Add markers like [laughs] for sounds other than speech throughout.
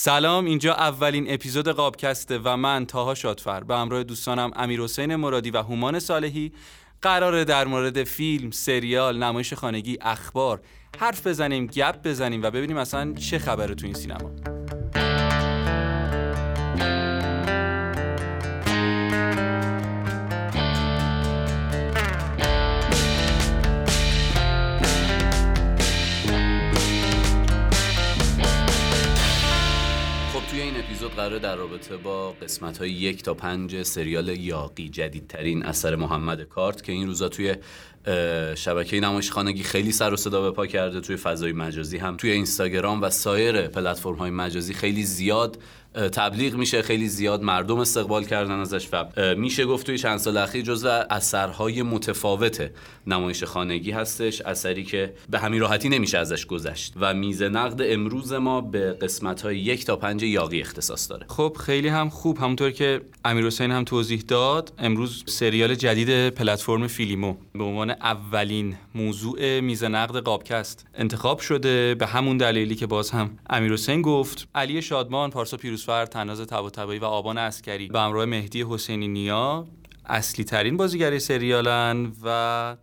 سلام اینجا اولین اپیزود قابکسته و من تاها شادفر به همراه دوستانم امیر حسین مرادی و هومان صالحی قراره در مورد فیلم، سریال، نمایش خانگی، اخبار حرف بزنیم، گپ بزنیم و ببینیم اصلا چه خبره تو این سینما. اپیزود قرار در رابطه با قسمت های یک تا پنج سریال یاقی جدیدترین اثر محمد کارت که این روزا توی شبکه نمایش خانگی خیلی سر و صدا به پا کرده توی فضای مجازی هم توی اینستاگرام و سایر پلتفرم های مجازی خیلی زیاد تبلیغ میشه خیلی زیاد مردم استقبال کردن ازش و میشه گفت توی چند سال اخیر جزو اثرهای متفاوت نمایش خانگی هستش اثری که به همین راحتی نمیشه ازش گذشت و میز نقد امروز ما به قسمت های یک تا پنج یاقی اختصاص داره. خب خیلی هم خوب. همونطور که امیر حسین هم توضیح داد امروز سریال جدید پلتفرم فیلیمو به عنوان اولین موضوع میز نقد قابکست انتخاب شده. به همون دلیلی که باز هم امیر گفت علی شادمان پارسا پیروزفر طناز طباطبایی و آبان عسکری به همراه مهدی حسینی نیا اصلی ترین بازیگرای سریالن و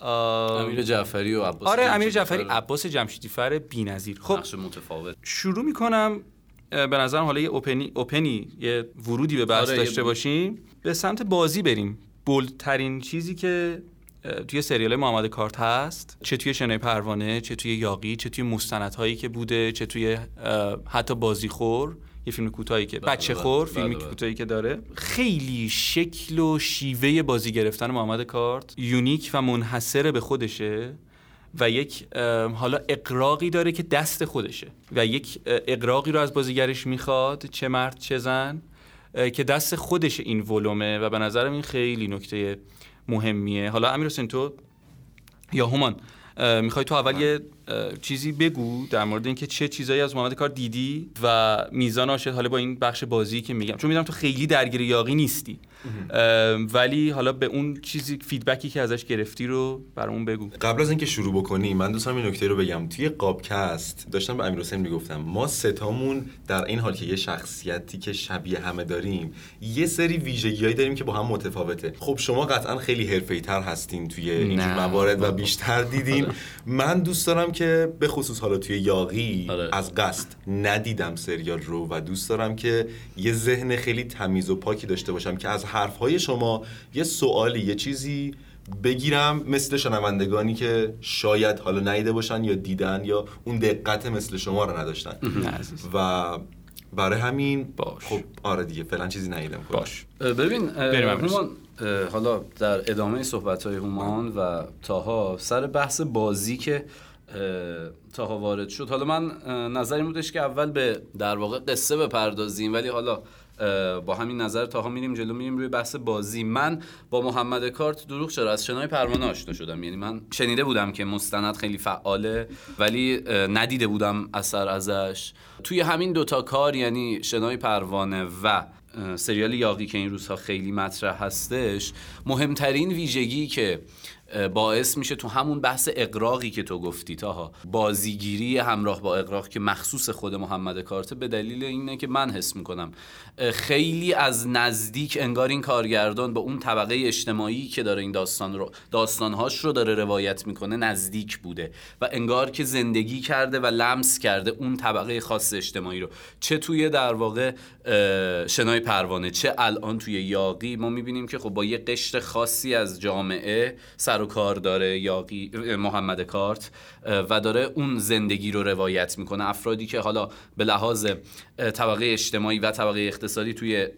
آه، امیر جعفری و عباس آره امیر جعفری فر عباس جمشیدی فر بی‌نظیر. خب نقش متفاوت. شروع می‌کنم به نظرم حالا یه اوپنی, اوپنی یه ورودی به بحث آره، داشته. باشیم. به سمت بازی بریم. بولترین چیزی که توی سریال محمد کارت هست چه توی شنای پروانه چه توی یاقی چه توی مستندهایی که بوده چه توی حتی بازیخور یه فیلم کوتاهی که بله، بچه خور بله، فیلمی بله. کوتاهی که داره خیلی شکل و شیوه بازی گرفتن محمد کارت یونیک و منحصر به خودشه و یک حالا اقراقی داره که دست خودشه و یک اقراقی رو از بازیگرش می‌خواد چه مرد چه زن که دست خودش این ولومه و به نظرم این خیلی نکته مهمیه. حالا امیر حسین تو یا هومان اه، می‌خوای تو اول یه چیزی بگو در مورد اینکه چه چیزایی از محمد کار دیدی و میزان آشد حالا با این بخش بازی که میگم چون می‌دونم تو خیلی درگیر یاقی نیستی. ولی حالا به اون چیزی فیدبکی که ازش گرفتی رو برامون بگو. قبل از اینکه شروع بکنی من دوستم این نکته رو بگم. توی قابکست داشتم به امیر حسین می‌گفتم ما ستامون در این حال که یه شخصیتی که شبیه همه داریم یه سری ویژگیهایی داریم که با هم متفاوته. خب شما قطعا خیلی حرفه‌ای تر هستین توی نه. موارد و بیشتر دیدین. [laughs] من دوست دارم که به خصوص حالا توی یاقی آره. از قصد ندیدم سریال رو و دوست دارم که یه ذهن خیلی تمیز و پاکی داشته باشم که از حرفهای شما یه سوالی یه چیزی بگیرم مثل شنوندگانی که شاید حالا ندیده باشن یا دیدن یا اون دقت مثل شما رو نداشتن و برای همین باش. خب آره دیگه فعلا چیزی ندیدم باش اه، ببین. هومان حالا در ادامه صحبت های هومان و تاها سر بحث بازی که تاها وارد شد. حالا من نظری بودش که اول به در واقع قصه بپردازیم ولی حالا با همین نظر تاها میریم جلو میریم روی بحث بازی. من با محمد کارت دروغ چرا؟ از شنای پروانه آشنا شدم. یعنی من شنیده بودم که مستند خیلی فعاله ولی ندیده بودم اثر ازش. توی همین دوتا کار یعنی شنای پروانه و سریال یاقی که این روزها خیلی مطرح هستش مهمترین ویژگی که باعث میشه تو همون بحث اقراقی که تو گفتی تاها. بازیگیری همراه با اقراق که مخصوص خود محمد کارته به دلیل اینه که من حس می‌کنم خیلی از نزدیک انگار این کارگردان با اون طبقه اجتماعی که داره این داستان رو داستانهاش رو داره روایت می‌کنه نزدیک بوده و انگار که زندگی کرده و لمس کرده اون طبقه خاص اجتماعی رو. چه توی در واقع شنای پروانه چه الان توی یاقی ما می‌بینیم که خب با یه قشر خاصی از جامعه سر و کار داره یاقی محمد کارت و داره اون زندگی رو روایت می‌کنه. افرادی که حالا به لحاظ طبقه اجتماعی و طبقه اقتصادی توی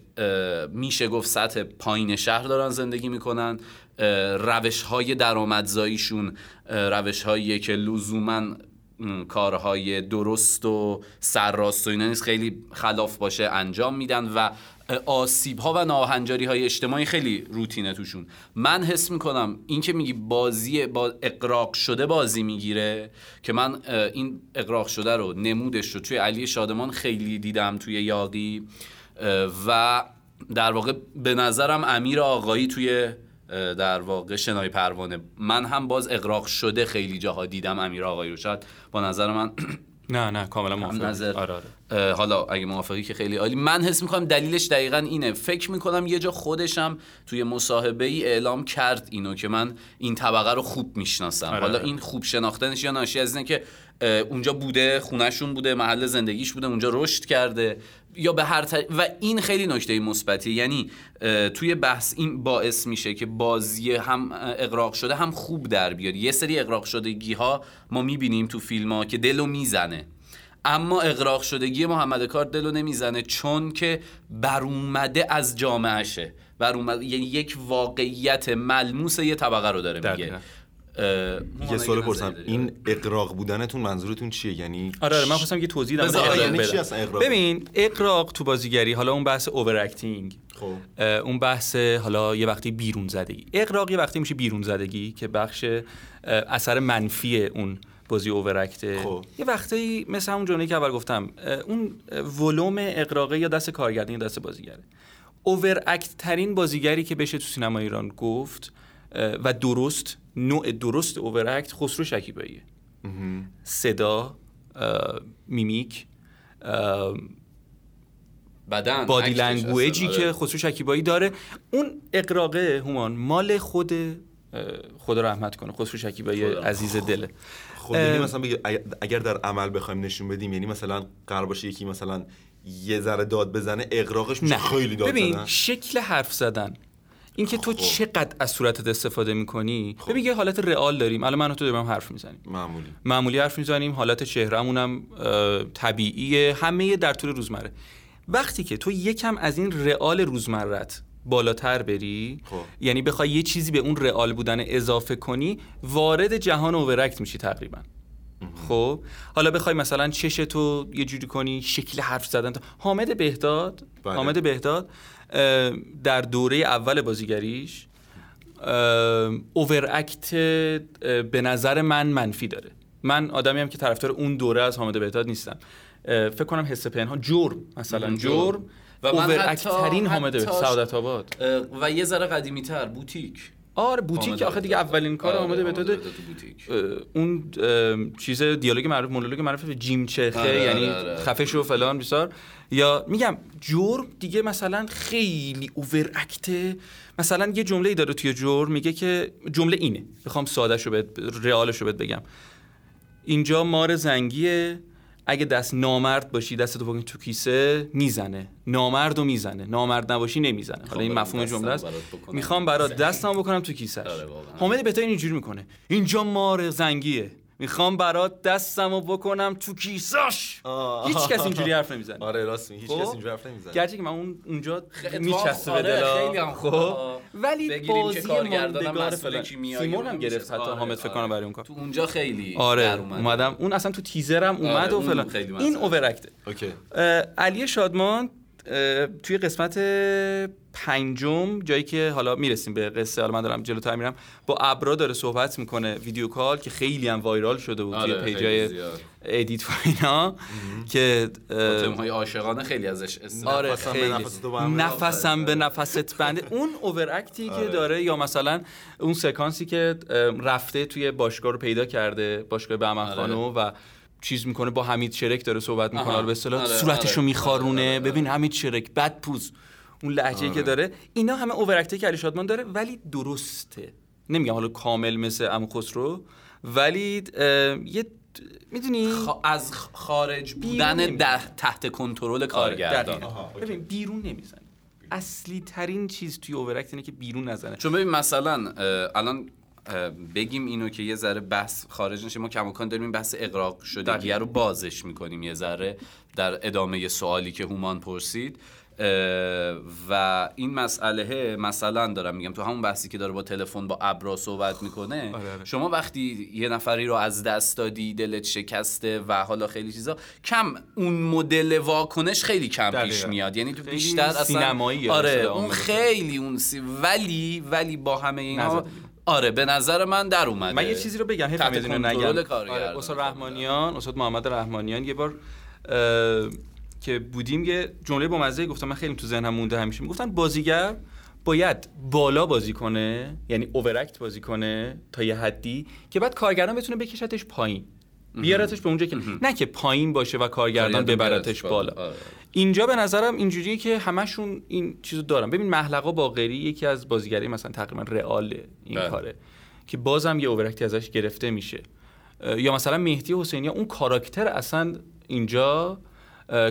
میشه گفت سطح پایین شهر دارن زندگی می‌کنن. روش های درآمدزاییشون روش که لزوما کارهای درست و سرراست و اینا نیست خیلی خلاف باشه انجام میدن و آسیب ها و ناهنجاری های اجتماعی خیلی روتینه توشون. من حس می‌کنم این که میگی بازی با اقراق شده بازی می‌گیره که من این اقراق شده رو نمودش رو توی علی شادمان خیلی دیدم توی یاقی اه، و در واقع به نظرم امیر آقایی توی در واقع شنای پروانه. من هم باز اقراق شده خیلی جاها دیدم امیر آقایی رو. شاید با نظر من [clears throat] نه نه کاملا موافقم نظر. آره آره. حالا اگه موافقی که خیلی عالی. من حس می‌کنم دلیلش دقیقا اینه. فکر می‌کنم یه جا خودشم توی مصاحبه ای اعلام کرد اینو که من این طبقه رو خوب می‌شناسم. آره. حالا این خوب شناختنش یا ناشی از اینه که اونجا بوده خونهشون بوده محل زندگیش بوده اونجا رشد کرده. یا به هر طریق و این خیلی نکته مثبتی. یعنی توی بحث این باعث میشه که بازی هم اقراق شده هم خوب در بیاد. یه سری اقراق شدگی ها ما می‌بینیم تو فیلم ها که دلو می‌زنه. اما اقراق شدگی محمد کار دلو نمی‌زنه چون که بر اومده از جامعهشه. بر اومده یعنی یک واقعیت ملموس یه طبقه رو داره میگه. یه سوال بپرسم. این اغراق بودنتون منظورتون چیه؟ یعنی آره آره من خواستم یه توضیح یعنی بدم. چی اصلا اغراق؟ ببین اغراق تو بازیگری حالا اون بحث overacting خب اون بحث حالا یه وقتی بیرون زدگی. اغراق یه وقتی میشه بیرون زدگی که بخش اثر منفی اون بازی overact ه خب. یه وقتی مثل همون جمله‌ای که اول گفتم اون ولوم اغراقه یا دست کارگردان یا دست بازیگره. overact ترین بازیگری که بشه تو سینما ایران گفت و درست نوع درست overact خسرو شکیباییه صدا میمیک بدن body language ی آره. که خسرو شکیبایی داره. اون اغراقه هومان مال خود خدا رحمت کنه خسرو شکیبایی خدا. عزیز دله خب یعنی مثلا بگی اگر- در عمل بخوایم نشون بدیم یعنی مثلا قرار باشه یکی مثلا یه ذره داد بزنه اغراقش میشه نه. خیلی داد ببین زدن. شکل حرف زدن. اینکه تو خب. چقدر از صورتت استفاده می‌کنی؟ ببین یه حالت رئال داریم. الان من و تو داریم حرف می‌زنیم. معمولی. معمولی حرف می‌زنیم. حالت چهرهمونم اه، طبیعیه. همه در طول روزمره. وقتی که تو یکم از این رئال روزمرت بالاتر بری خب. یعنی بخوای یه چیزی به اون رئال بودن اضافه کنی وارد جهان اوورکت میشی تقریبا. خب. حالا بخوای مثلا چشتو یه جوری کنی شکل حرف زدن حامد بهداد. بله. حامد بهداد در دوره اول بازیگریش اووراکت به نظر من منفی داره. من آدمی هم که طرفدار اون دوره از حامد بهداد نیستم. فکر کنم حس پنهان جرم مثلا جرم. و من حتی- ترین حامد سعادت آباد. و یه ذره قدیمی تر بوتیک. آره بوتیک آخه دیگه. اولین کار آره، بهداد. بهداد تو اون چیز دیالوگ معروف مونولوگ معروف به جیم چخه آره، یعنی آره. خفه شو فلان بیسار یا میگم جرم دیگه مثلا خیلی اوور اکته مثلا یه جمله ای داره توی جرم میگه که جمله اینه. بخوام ساده شو بهت رئالش رو بهت بگم. اینجا مار زنگیه. اگه دست نامرد باشی دستتو بکنی تو کیسه می‌زنه. نامرد رو می‌زنه. نامرد نباشی نمی‌زنه. حالا این برم مفهوم جمله است. می‌خوام برات دستم بکنم تو کیسه آره،. حامد بهتر اینجوری می‌کنه. اینجا مار زنگیه. می‌خوام برات دستمو بکنم تو کیساش. هیچ کس اینجوری حرف نمی‌زنه آره راست میگی هیچ خب؟ کس اینجوری حرف نمی‌زنه گرچه که من اون اونجا میچسته به آره، خیلی دلا هم خب. ولی بگیریم بازی که کارگردانم ماندگار مسئول فلان کیمیایی سیمون هم. گرفت حتی آره، حامد فکر آره. کنم برای اون کار تو اونجا خیلی آره. اومدم اون اصلا تو تیزرم اومد آره، و فلان این. اوورکته اوکی علی شادمان توی قسمت پنجم جایی که حالا می‌رسیم به قصه حالا من دارم جلوتر میرم با ابرا داره صحبت می‌کنه video call که خیلی هم viral شده بود آره، توی خیلی page ای. edit و اینا که تمهای عاشقانه خیلی ازش استفاده آره نفسم به خیلی. نفسم به نفست بنده اون overact ی که آره. داره یا مثلا اون سکانسی که رفته توی باشگاه رو پیدا کرده باشگاه بهمن آره. خانو و چیز می‌کنه با حمید شرک داره صحبت می‌کنه به اصطلاح آره، صورتشو آره. میخارونه. آره، ببین حمید شرک بد پوز اون لحجه که آره. داره. اینا همه اووراکتی که علی شادمان داره ولی درسته. نمیگم حالا کامل مثل عمو خسرو ولی یه می‌دونی؟ خا- از خ- خارج بودن بیرون ده تحت کنترل کارگردان. ببین بیرون نمی‌زنه اصلی ترین چیز توی اوورکت اینه که بیرون نزنه. چون ببین مثلا الان بگیم اینو که یه ذره بحث خارج نشه ما کماکان داریم این بحث اقراق شدگیه دقیقاً. رو بازش می‌کنیم یه ذره در ادامه سوالی که هومان پرسید و این مسئله مثلا دارم میگم تو همون بحثی که داره با تلفن با ابرا صحبت می‌کنه آره، آره. شما وقتی یه نفری رو از دست دادی دلت شکسته و حالا خیلی چیزا کم اون مدل واکنش خیلی کم پیش. میاد یعنی تو بیشتر اصلا آره اون خیلی اون سی... ولی ولی با همه اینا. آره به نظر من در اومده. من یه چیزی رو بگم حیف اینو کنترل نگم. آره، استاد رحمانیان استاد محمد رحمانیان یه بار اه، که بودیم یه جمله با مزه گفتم من خیلی تو ذهنم مونده همیشه. می‌گفتن بازیگر باید بالا بازی کنه یعنی اوورکت بازی کنه تا یه حدی که بعد کارگردان بتونه بکشتش پایین بیارتش به اونجا که نه که پایین باشه و کارگردان ببرتش بالا. اینجا به نظرم اینجوریه که همشون این چیزو دارن ببین محلقا باقری یکی از بازیگری مثلا تقریبا رئال این بله. کاره که بازم یه اوورکتی ازش گرفته میشه یا مثلا مهدی حسینی اون کاراکتر اصلا اینجا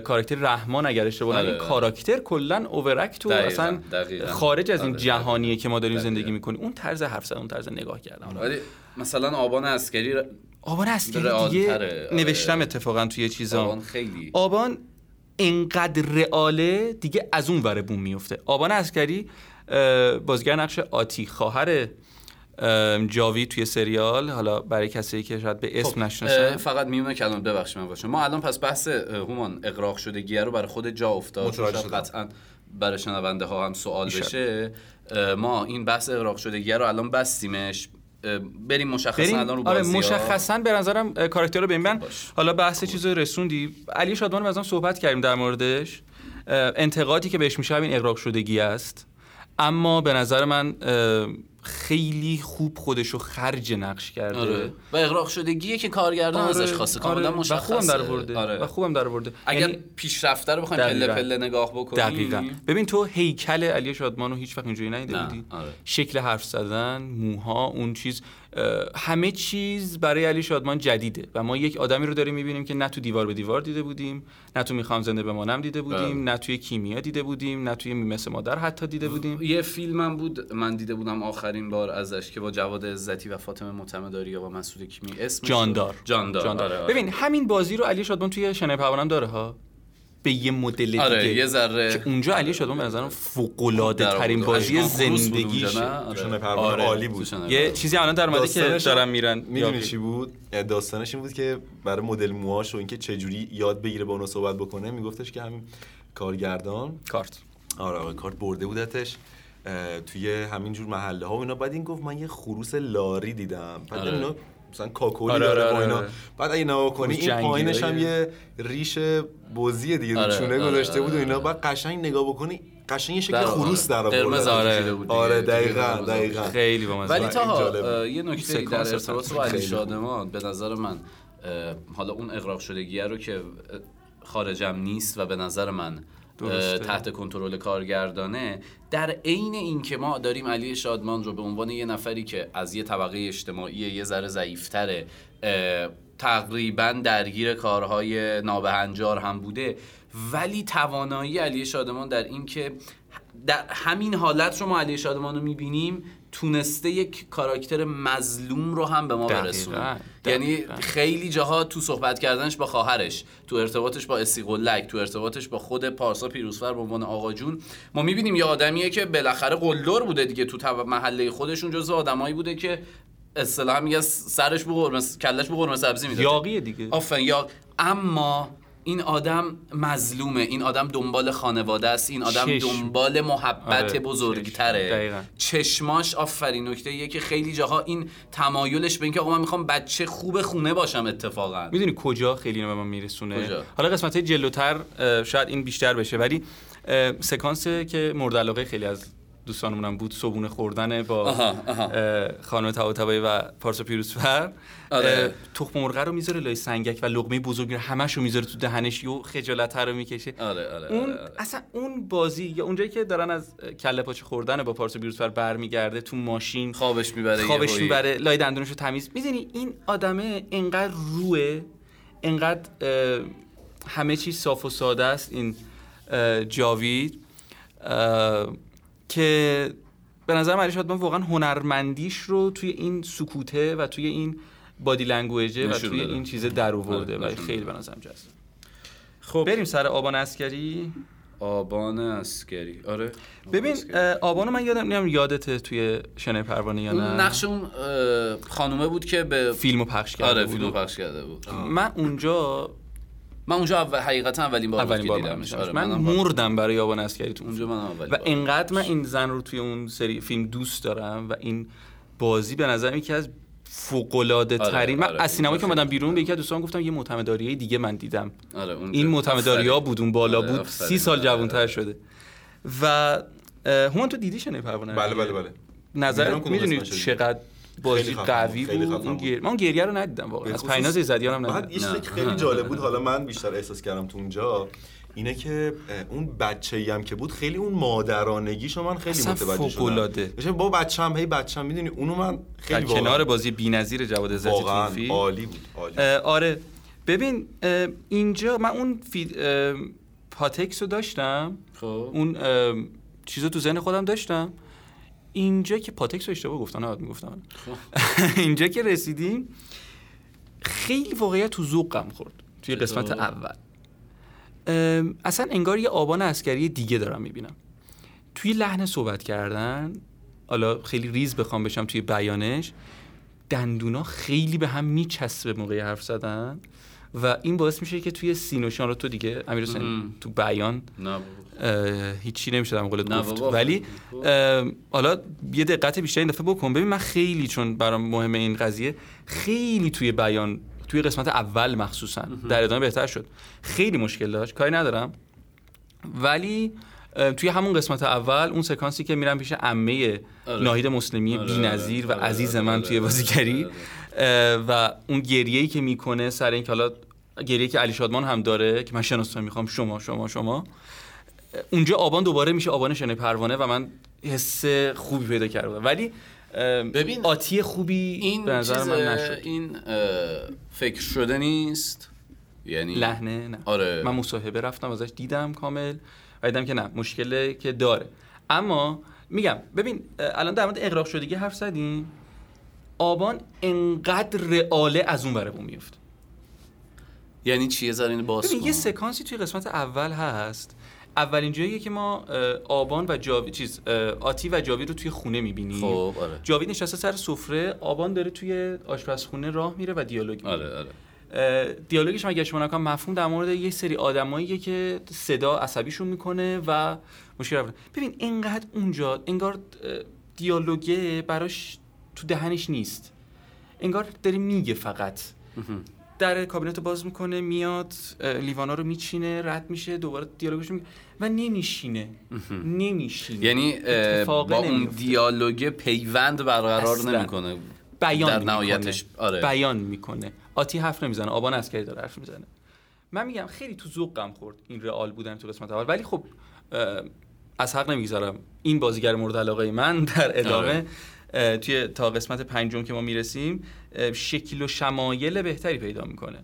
کاراکتر رحمان اگر اشتباه آره، نکنم، آره. کاراکتر کلا اوورکت و اصلا دقیقاً. خارج از این آره، جهانیه که ما داریم دقیقاً. زندگی می‌کنیم اون طرز حرف زدن اون طرز نگاه کردن ولی مثلا آبان عسکری ر- آبان رئال‌تره، دیگه آره. نوشتم اتفاقا توی چیزا آبان خیلی آبان انقدر رئاله دیگه از اون ور بوم میفته. آبان عسکری اه، بازیگر نقش آتی خواهر اه، جاوید توی سریال حالا برای کسی که شاید به اسم خب، اه، نشناسن. فقط میونه کلام ببخشید من باشه. ما الان پس بحث هومان اقراق شدگیه رو برای خود جا افتاد. قطعا برای شنونده ها هم سوال. بشه. ما این بحث اقراق شدگیه رو الان بستیمش. بریم مشخصا بریم. الان رو آره مشخصا به نظرم کاراکتر رو ببین من. حالا بحث چیز رو رسوندی. علی شادمان رو صحبت کردیم در موردش. انتقادی که بهش میشه همین اقراق شدگی است. اما به نظر من خیلی خوب خودش رو خرج نقش کرده. آره. و اقراق شدگیه که کارگردان ازش خواسته کاملا آره. و مشخصه. خوبم در آورده آره. و خوبم در آورده اگر یعنی پیشرفته رو بخوایم پله. پله نگاه بکنیم. دقیقا. ببین تو هیکل علی شادمان رو هیچ وقت اینجوری ندیده بودی؟ آره. شکل حرف زدن موها اون چیز. همه چیز برای علی شادمان جدیده و ما یک آدمی رو داریم می‌بینیم که نه تو دیوار به دیوار دیده بودیم نه تو می‌خوام زنده بمانم دیده بودیم نه توی کیمیا دیده بودیم نه توی مثل مادر حتی دیده بودیم. یه فیلمم بود من دیده بودم آخرین بار ازش که با جواد عزتی و فاطمه معتمداری و مسعود کیمی. اسم جاندار. جاندار, جاندار. آره، آره. ببین همین بازی رو علی شادمان توی شنه پروانم داره ها؟ به یه مدل آره دیگه یه ذره که اونجا علی شادمان به نظرم فوق العاده ترین. بازی نه؟ آره. آره. عالی بود یه چیزی الان در اومده که داستانش دارم میرن می‌دونی چی بود داستانش این بود که برای مدل موهاش و اینکه چجوری یاد بگیره با اونو صحبت بکنه میگفتش که همین کارگردان کارت آره آره کارت برده بودتش توی همین جور محله ها و اینا بعد این گفت من یه خروس لاری دیدم بعد آره. اینا مثلا کاکولی آره، داره آره، با آره، اینا آره. بعد اگه نگاه کنی این پایینش هم. یه ریش بزیه دیگه آره، چونه آره، گذاشته بود و اینا. بعد قشنگ نگاه بکنی قشنگ یه شکل خروس در آره. قرمز آورده. آره. آره دقیقاً دقیقاً خیلی با ولی تا. یه نکته در ارتباط با علی. شادمان به نظر من حالا اون اقراق شدگیه رو که خارجم نیست و به نظر من درسته. تحت کنترل کارگردانه در عین اینکه ما داریم علی شادمان رو به عنوان یه نفری که از یه طبقه اجتماعی یه ذره ضعیفتره تقریبا درگیر کارهای نابهنجار هم بوده ولی توانایی علی شادمان در این که در همین حالت رو ما علی شادمان رو می‌بینیم تونسته یک کاراکتر مظلوم رو هم به ما برسونه. یعنی خیلی جاها تو صحبت کردنش با خواهرش تو ارتباطش با اسیقلک تو ارتباطش با خود پارسا پیروزفر به عنوان آقا جون ما می‌بینیم یه آدمیه که بالاخره قلدر بوده دیگه تو محله خودشون جزو آدمایی بوده که اصطلاحا میگه سرش به قرمه کلش به قرمه سبزی می‌داد. یاقیه دیگه. آفرین یا اما این آدم مظلومه این آدم دنبال خانواده است این آدم چشم. دنبال محبت آره، بزرگتره چشم. دقیقاً. چشماش آفرین نکته یه که خیلی جاها این تمایلش به اینکه آقا من می‌خوام بچه خوب خونه باشم اتفاقا می‌دونی کجا خیلی به من میرسونه کجا؟ حالا قسمت جلوتر شاید این بیشتر بشه ولی سکانس که مورد علاقه خیلی از دوستانمونم بود صبونه خوردن با خانم طباطبایی و پارسا پیروزفر آره. تخم مرغ رو می‌ذاره لای سنگک و لقمه بزرگ رو همش رو می‌ذاره تو دهنش و خجالت رو می‌کشه آره آره اون آره، آره. اصلا اون بازی یا اونجایی که دارن از کله پاچه خوردن با پارسا پیروزفر برمیگرده تو ماشین خوابش می‌بره خوابش. می‌بره لای دندونش رو تمیز می‌دونی این آدمه انقدر روه انقدر همه چیز صاف و ساده است این جاوید که به نظر من علی شادمان واقعا هنرمندیش رو توی این سکوته و توی این body language ه و توی. این چیز در آورده آره، و خیلی. به نظرم جذاب. خب. بریم سر آبان عسکری. آبان عسکری. آره. ببین آبانو من یادم نمی‌دونم یادته توی شنای پروانه یا اون نه؟ نقش اون خانومه بود که به فیلمو پخش کرده آره بود. فیلم پخش کرده بود. من اونجا من اونجا اول حقیقتا اولین بار اولین بار دیدمش من, آره من منم مردم برای آبان اسکری تو اونجا من اولین و بار انقدر من این زن رو توی اون سری فیلم دوست دارم و این بازی به نظر یکی از فوق العاده ترین آره، من آره، از سینما که اومدم بیرون به یکی از دوستان گفتم یه معتمداریای دیگه من دیدم آره. این معتمداریا. بود اون بالا آره، بود. سی سال آره، جوانتر آره. شده و هومان تو دیدی شنه پروانه بله بله بله نظر می‌دونی. چقدر بازی قوی بود، خیلی بود. خفن اون بود. گیر... من گریه رو ندیدم واقعا. از پریناز ایزدیان هم بعد ندیدم. یه چیزی. که خیلی جالب بود [laughs] حالا من بیشتر احساس کردم تو اونجا اینه که اون بچه هم که بود خیلی اون مادرانگیشو من خیلی متوجه شدم. با بچه‌م هی بچه‌م می‌دونی اونو من در خیلی کنار واقعا- بازی بی‌نظیر جواد عزتی تو این واقعا فیلم عالی بود. عالی آره. ببین اینجا من اون فی... اه، پاتکس رو داشتم. خب. اون اه، چیز رو تو ذهن خودم داشتم. اینجا که پاتکس رو اشتباه گفتم نه می‌گفتم. اینجا که رسیدیم خیلی واقعیت تو ذوقم خورد توی؟ قسمت اول. اصلا انگار یه آبان عسکری دیگه دارم می‌بینم. توی لحن صحبت کردن حالا خیلی ریز بخوام بشم توی بیانش دندونا خیلی به هم میچسبه موقع حرف زدن و این باعث میشه که توی سینوشان رو تو دیگه امیر حسین. تو بیان هیچی نمیشه در قولت گفت. ولی حالا یه دقت بیشتر این دفعه بکن. ببین من خیلی چون برام مهمه این قضیه خیلی توی بیان توی قسمت اول مخصوصا در ادامه بهتر شد. خیلی مشکل داشت. کاری ندارم. ولی توی همون قسمت اول اون سکانسی که میرم پیش عمه آره. ناهید مسلمی آره، بی‌نظیر و آره، عزیز آره، من آره، توی آره، بازیگری. آره، و اون گریه‌ای که می‌کنه سر اینکه حالا گریه که علی شادمان هم داره که من شناسایی می‌خوام شما شما شما. اونجا آبان دوباره میشه آبان شنه پروانه و من حس خوبی پیدا کردم. ولی ببین، آتی خوبی این به نظر من نشد. این فکر شده نیست. یعنی لحنه نه. آره. من مصاحبه رفتم ازش دیدم کامل و دیدم که نه مشکله که داره. اما میگم ببین الان در مورد اقراق شدگی حرف زدیم. آبان انقدر رئاله از اون برمون میفت یعنی چیه؟ زرین باز ببین. یه سکانسی توی قسمت اول هست اولین جاییه که ما آبان و جاوید چیز آتی و جاوید رو توی خونه می‌بینیم. خب آره. جاوید نشسته سر سفره آبان داره توی آشپزخونه راه میره و دیالوگ می‌کنه. آره آره. دیالوگش اگه اشتباه نکنم مفهوم در مورد یه سری آدماییه که صدا عصبیشون می‌کنه و مشکل رو- ببین انقدر اونجا انگار دیالوگه براش تو دهنش نیست. انگار داره میگه فقط. در کابینت رو باز می‌کنه میاد لیوانا رو میچینه رد میشه دوباره دیالوگش میگه و نمیشینه. نمیشینه. یعنی با اون. دیالوگ پیوند برقرار. نمی‌کنه. بیان در می‌کنه. نهایتش آره. بیان می‌کنه. آتی حرف نمی‌زنه. آبان عسکری داره حرف می‌زنه. من میگم خیلی تو ذوقم خورد این رئال بودن تو قسمت اول. ولی خب از حق نمی‌گذارم این بازیگر مورد علاقه من در ادامه آره. توی تا قسمت پنجم که ما می‌رسیم شکل و شمایل بهتری پیدا می‌کنه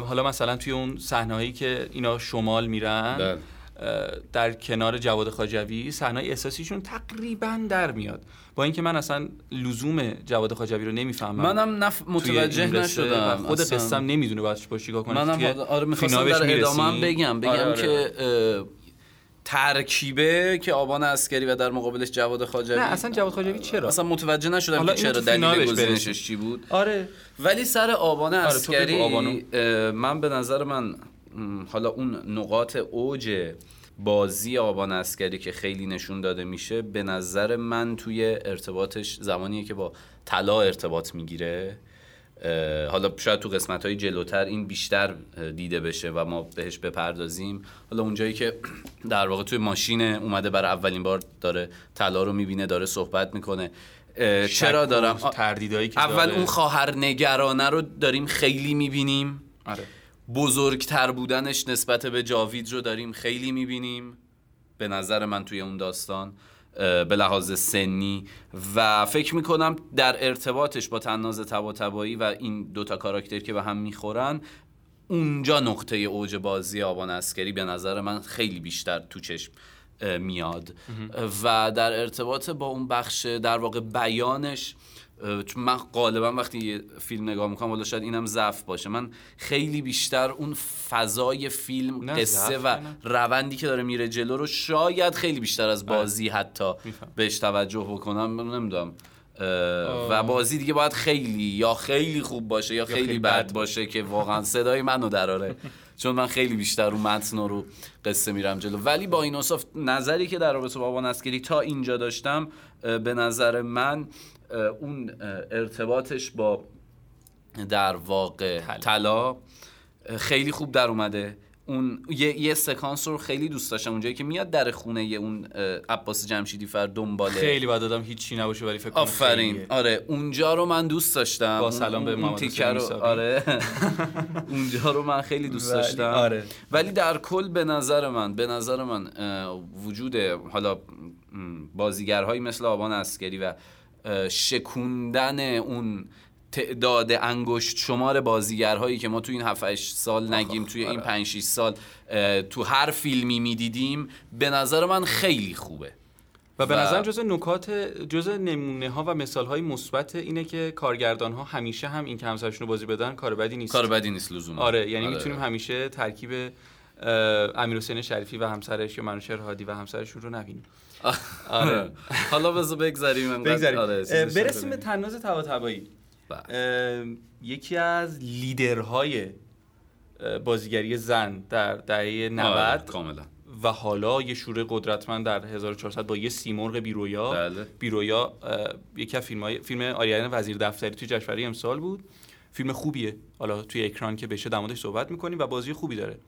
حالا مثلا توی اون صحنه‌ای که اینا شمال میرن بله. اه، در کنار جواد خاجوی صحنه احساسیشون تقریبا در میاد با اینکه من اصلا لزوم جواد خاجوی رو نمی‌فهمم منم نف... متوجه نشدم خود هم نمی‌دونه باید با چیکار کنه منم حالا- آره می‌خواستم در ادامه. بگم بگم آره، آره. که اه، ترکیبه که آبان عسکری و در مقابلش جواد خاجوی نه اصلا جواد خاجوی چرا اصلا متوجه نشدم که چرا دلیل. گزینشش چی بود آره ولی سر آبان آبانو. اه، من به نظر من حالا اون نقاط اوج بازی آبان عسکری که خیلی نشون داده میشه به نظر من توی ارتباطش زمانیه که با طلا ارتباط می‌گیره حالا شاید تو قسمت های جلوتر این بیشتر دیده بشه و ما بهش بپردازیم. حالا اونجایی که در واقع توی ماشین اومده برای اولین بار داره طلا رو می‌بینه داره صحبت می‌کنه. چرا دارم؟ تردیدایی که اول داره. اون خواهر نگرانه رو داریم خیلی می‌بینیم. آره. بزرگتر بودنش نسبت به جاوید رو داریم خیلی می‌بینیم. به نظر من توی اون داستان. به لحاظ سنی و فکر می‌کنم در ارتباطش با تناز تبا و این دوتا کاراکتر که به هم می‌خورن اونجا نقطه اوج بازی آبان عسکری به نظر من خیلی بیشتر تو چشم میاد. و در ارتباط با اون بخش در واقع بیانش چون من غالبا وقتی یه فیلم نگاه می‌کنم حالا شاید اینم ضعف باشه. من خیلی بیشتر اون فضای فیلم قصه و نه. روندی که داره میره جلو رو شاید خیلی بیشتر از بازی حتی. بهش توجه بکنم. نمی‌دونم. و بازی دیگه باید خیلی یا خیلی خوب باشه یا خیلی, خیلی بد بد باشه. که واقعا صدای منو دراره. [laughs] چون من خیلی بیشتر رو متن و رو قصه میرم جلو. ولی با این نظری که در رابطه با آبان عسکری تا اینجا داشتم به نظر من اون ارتباطش با در واقع طلا خیلی خوب در اومده. اون یه, یه سکانس رو خیلی دوست داشتم. اونجایی که میاد در خونه یه اون عباس جمشیدی فر دنباله. خیلی بعد دادم هیچی نباشه ولی فکر آفرین. خیلیه. آره اونجا رو من دوست داشتم. با سلام به اون رو. آره. [laughs] اونجا رو من خیلی دوست ولی- داشتم. آره. ولی در کل به نظر من به نظر من وجود حالا بازیگرهایی مثل آبان اسکری و شکوندن اون تعداد انگشت شمار بازیگرهایی که ما تو این 7 سال نگیم توی این 5 6 سال تو هر فیلمی می‌دیدیم به نظر من خیلی خوبه. و به نظرم جز نکات جز نمونه ها و مثال های مثبت اینه که کارگردان ها همیشه هم این که همسرشون رو بازی بدن کار بدی نیست. کار بدی نیست لزوما. آره یعنی می‌تونیم همیشه ترکیب امیر حسین شریفی و همسرش یا منوشر هادی و همسرشون رو نبینیم. [laughs] آره. حالا بذار بگذریم آره، برسیم به. تناز طباطبایی. بله. یکی از لیدرهای بازیگری زن در دهه 90 آره، کاملا. و حالا یه شوره قدرتمند در 1400 با یه سیمرغ بیرویا. بله. بیرویا یکی از فیلم های فیلم آریان وزیر دفتری توی جشنواره امسال بود. فیلم خوبیه. حالا توی اکران که بشه در موردش صحبت می‌کنیم و بازی خوبی داره.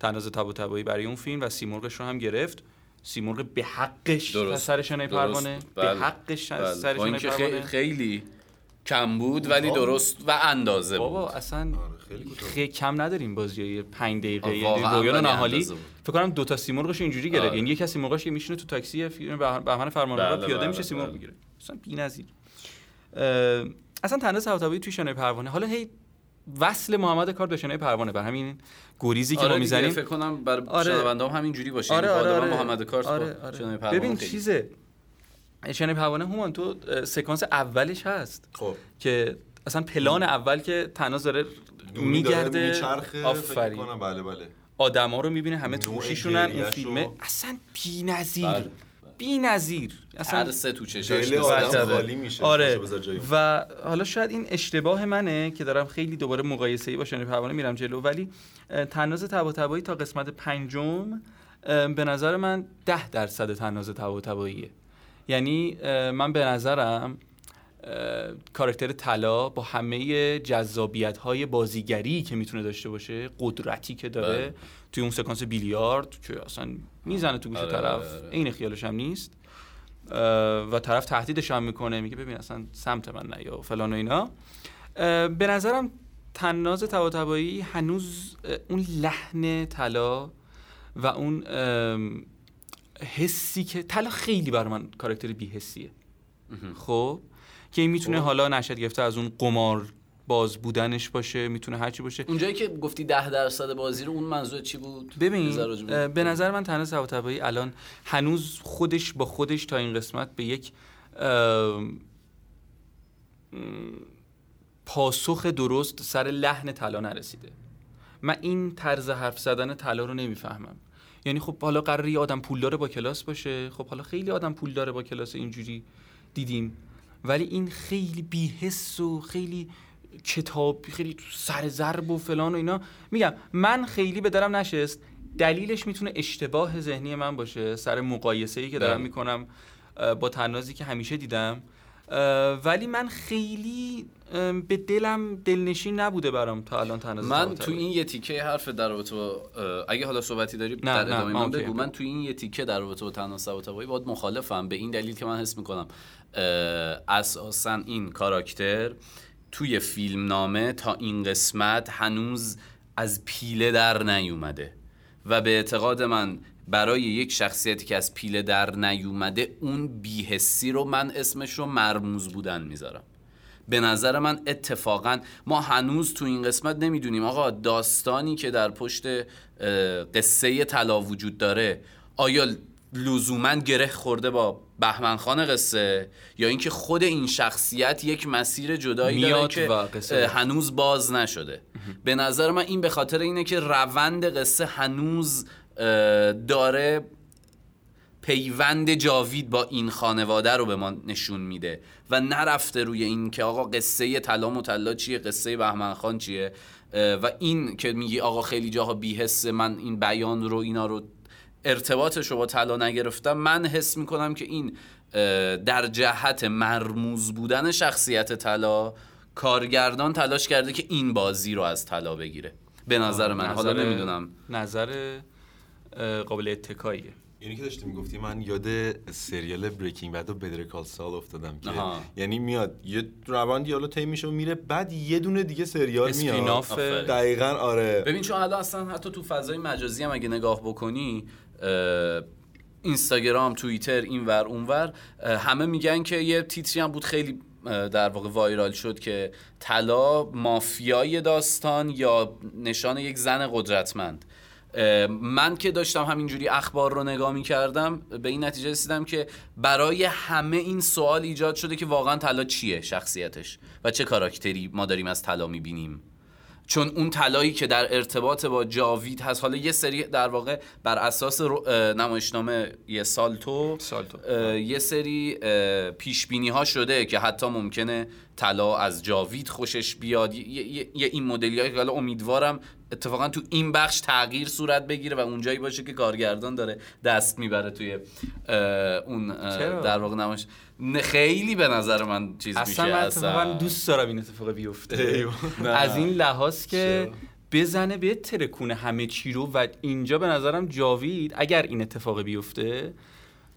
تناز طباطبایی برای اون فیلم و سیمرغش رو هم گرفت سیمرغ به حقش درست. سر درست. پروانه به بله. حقش بله. سر اینکه پروانه خیلی, خیلی کم بود ولی بابا. درست و اندازه بابا بود اصلا آره، خیلی. خیلی کم نداریم بازی 5 دقیقه واقعا رویان نهالی. فکر کنم دو تا سیمرغش اینجوری گرفت آره. یعنی یکی از سیمرغاش که میشینه تو تاکسی فیلم بهمن فرمانروا بله، پیاده بله، میشه سیمرغ. می‌گیره اصلا بی‌نظیر اصلا تناز طباطبایی توی شانه پروانه حالا هی وصل محمد کار به شانه پروانه. بر همین گریزی که آره ما دیگه، می‌زنیم. فکر کنم بر آره. شنونده هم همین جوری باشه. آره یعنی آره غالبا آره. محمد کارت با آره. آره. شنوی پروانه ببین خیلی. چیزه. شانه پروانه هومان تو سکانس اولش هست خب. که اصلا پلان اول که تناز داره میگرده. میچرخه فکر آفرین. کنم بله بله. آدما رو می‌بینه همه توشیشونن اون گریه‌شو- فیلمه. اصلا بی‌نظیر. بله. بی‌نظیر. اصلا ترس تو چشاش. خالی میشه. آره. و حالا شاید این اشتباه منه که دارم خیلی دوباره مقایسه ای با شانه پروانه میرم جلو ولی تناز طباطبایی تا قسمت پنجم به نظر من ده درصد تناز طباطباییه یعنی من به نظرم اه، کاراکتر طلا با همه جذابیت های بازیگری که می‌تونه داشته باشه قدرتی که داره. بله. توی اون سکانس بیلیارد که اصلا می‌زنه تو گوش آره، طرف. آره، آره. عین خیالش هم نیست. و طرف تهدیدش هم می‌کنه میگه ببین اصلا سمت من نیا و فلان و اینا. به نظرم تناز طباطبایی هنوز اون لحن طلا و اون حسی که طلا خیلی برای من کاراکتر بی‌حسیه. خب؟ که این می‌تونه خب. حالا نشد گرفته از اون قمار باز بودنش باشه می‌تونه هرچی باشه. اونجایی که گفتی ده درصد بازی رو اون منظور چی بود؟ ببین به نظر من تنها طباطبایی الان هنوز خودش با خودش تا این قسمت به یک پاسخ درست سر لحن طلا نرسیده. من این طرز حرف زدن طلا رو نمی‌فهمم. یعنی خب حالا قرار یه آدم پولدار با کلاس باشه. خب حالا خیلی آدم پولدار با کلاس اینجوری دیدیم. ولی این خیلی بیحس و خیلی کتاب خیلی سر ضرب و فلان و اینا. میگم من خیلی به دلم نشست. دلیلش می‌تونه اشتباه ذهنی من باشه. سر مقایسه ای که دارم بله. می‌کنم با تنازی که همیشه دیدم. ولی من خیلی به دلم دلنشین نبوده برام تا الان تناز من. تو این یه تیکه حرف در رابطه با اگه حالا صحبتی داری نه، در ادامه من. بگو من تو این یه تیکه در رابطه با تناس طباطبایی باید مخالفم به این دلیل که من حس می‌کنم اساسا این کاراکتر توی فیلم نامه تا این قسمت هنوز از پیله در نیومده و به اعتقاد من برای یک شخصیتی که از پیله در نیومده اون بیهسی رو من اسمش رو مرموز بودن می‌ذارم. به نظر من اتفاقا ما هنوز تو این قسمت نمی‌دونیم. آقا داستانی که در پشت قصه طلا وجود داره آیا لزوما گره خورده با بهمن خان قصه؟ یا اینکه خود این شخصیت یک مسیر جدایی داره که. هنوز باز نشده. به نظر من این به خاطر اینه که روند قصه هنوز داره پیوند جاوید با این خانواده رو به ما نشون میده و نرفته روی این که آقا قصه طلا مطلا چیه قصه بهمن خان چیه؟ و این که میگی آقا خیلی جاها بیحسه من این بیان رو اینا رو ارتباطش رو با طلا نگرفتم من حس می‌کنم که این در جهت مرموز بودن شخصیت طلا کارگردان تلاش کرده که این بازی رو از طلا بگیره. به نظر من حالا نظر- نمی‌دونم. نظر قابل اتکاییه اینی که داشتی می‌گفتی من یاد سریال بریکینگ بد و بدر کال سال افتادم که آها. یعنی میاد یه روندی حالا طی میشه و میره بعد یه دونه دیگه سریال میاد اسپیناف. دقیقا آره ببین چون الان اصلا حتی تو فضای مجازی هم اگه نگاه بکنی اینستاگرام توییتر اینور اونور همه میگن که یه تیتری هم بود خیلی در واقع وایرال شد که طلا مافیای داستان یا نشان یک زن قدرتمند من که داشتم همینجوری اخبار رو نگاه می کردم به این نتیجه رسیدم که برای همه این سوال ایجاد شده که واقعا طلا چیه شخصیتش و چه کاراکتری ما داریم از طلا می‌بینیم چون اون طلایی که در ارتباط با جاوید هست حالا یه سری در واقع بر اساس نمایشنامه یه سالتو سالتو. یه سری پیش بینی ها شده که حتی ممکنه طلا از جاوید خوشش بیاد یه, یه- یه این مدلی که حالا امیدوارم اتفاقا تو این بخش تغییر صورت بگیره و اونجایی باشه که کارگردان داره دست می‌بره توی اون چرا؟ در واقع نمایش. نه، خیلی به نظر من چیز اصلا میشه من اصلا اتفاقا دوست دارم این اتفاق بیفته. [laughs] از این لحاظ که بزنه به ترکونه همه چی رو و اینجا به نظرم جاوید اگر این اتفاق بیفته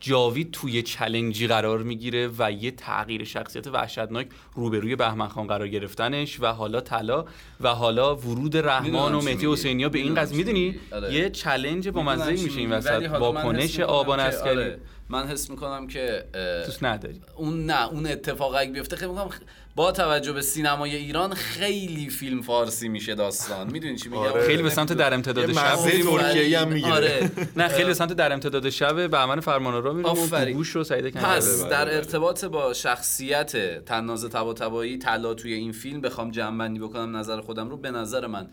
جاوید توی چلنجی قرار می‌گیره و یه تغییر شخصیت وحشتناک روبروی بهمن خان قرار گرفتنش و حالا طلا و حالا ورود رحمان و مهدی. حسینیا به این قضیه. می‌دونی. آره. یه چلنج با منزه میشه این وسط. حس واکنش آبان آره، من حس می‌کنم که نداری. اون نه اون اتفاق اگه بیفته خیلی می‌کنم با توجه به سینمای ایران خیلی فیلم فارسی میشه داستان می‌دونی چی میگم آره. خیلی به سمت در امتداد شب ترکیه‌ای هم می‌گیره. آره نه خیلی به سمت در امتداد شب بهمن فرمانرا میریم و آفرین. گوش و سعید پس بله، در بله. ارتباط با شخصیت تناز طباطبایی طلا توی این فیلم بخوام جمع بکنم نظر خودم رو به نظر من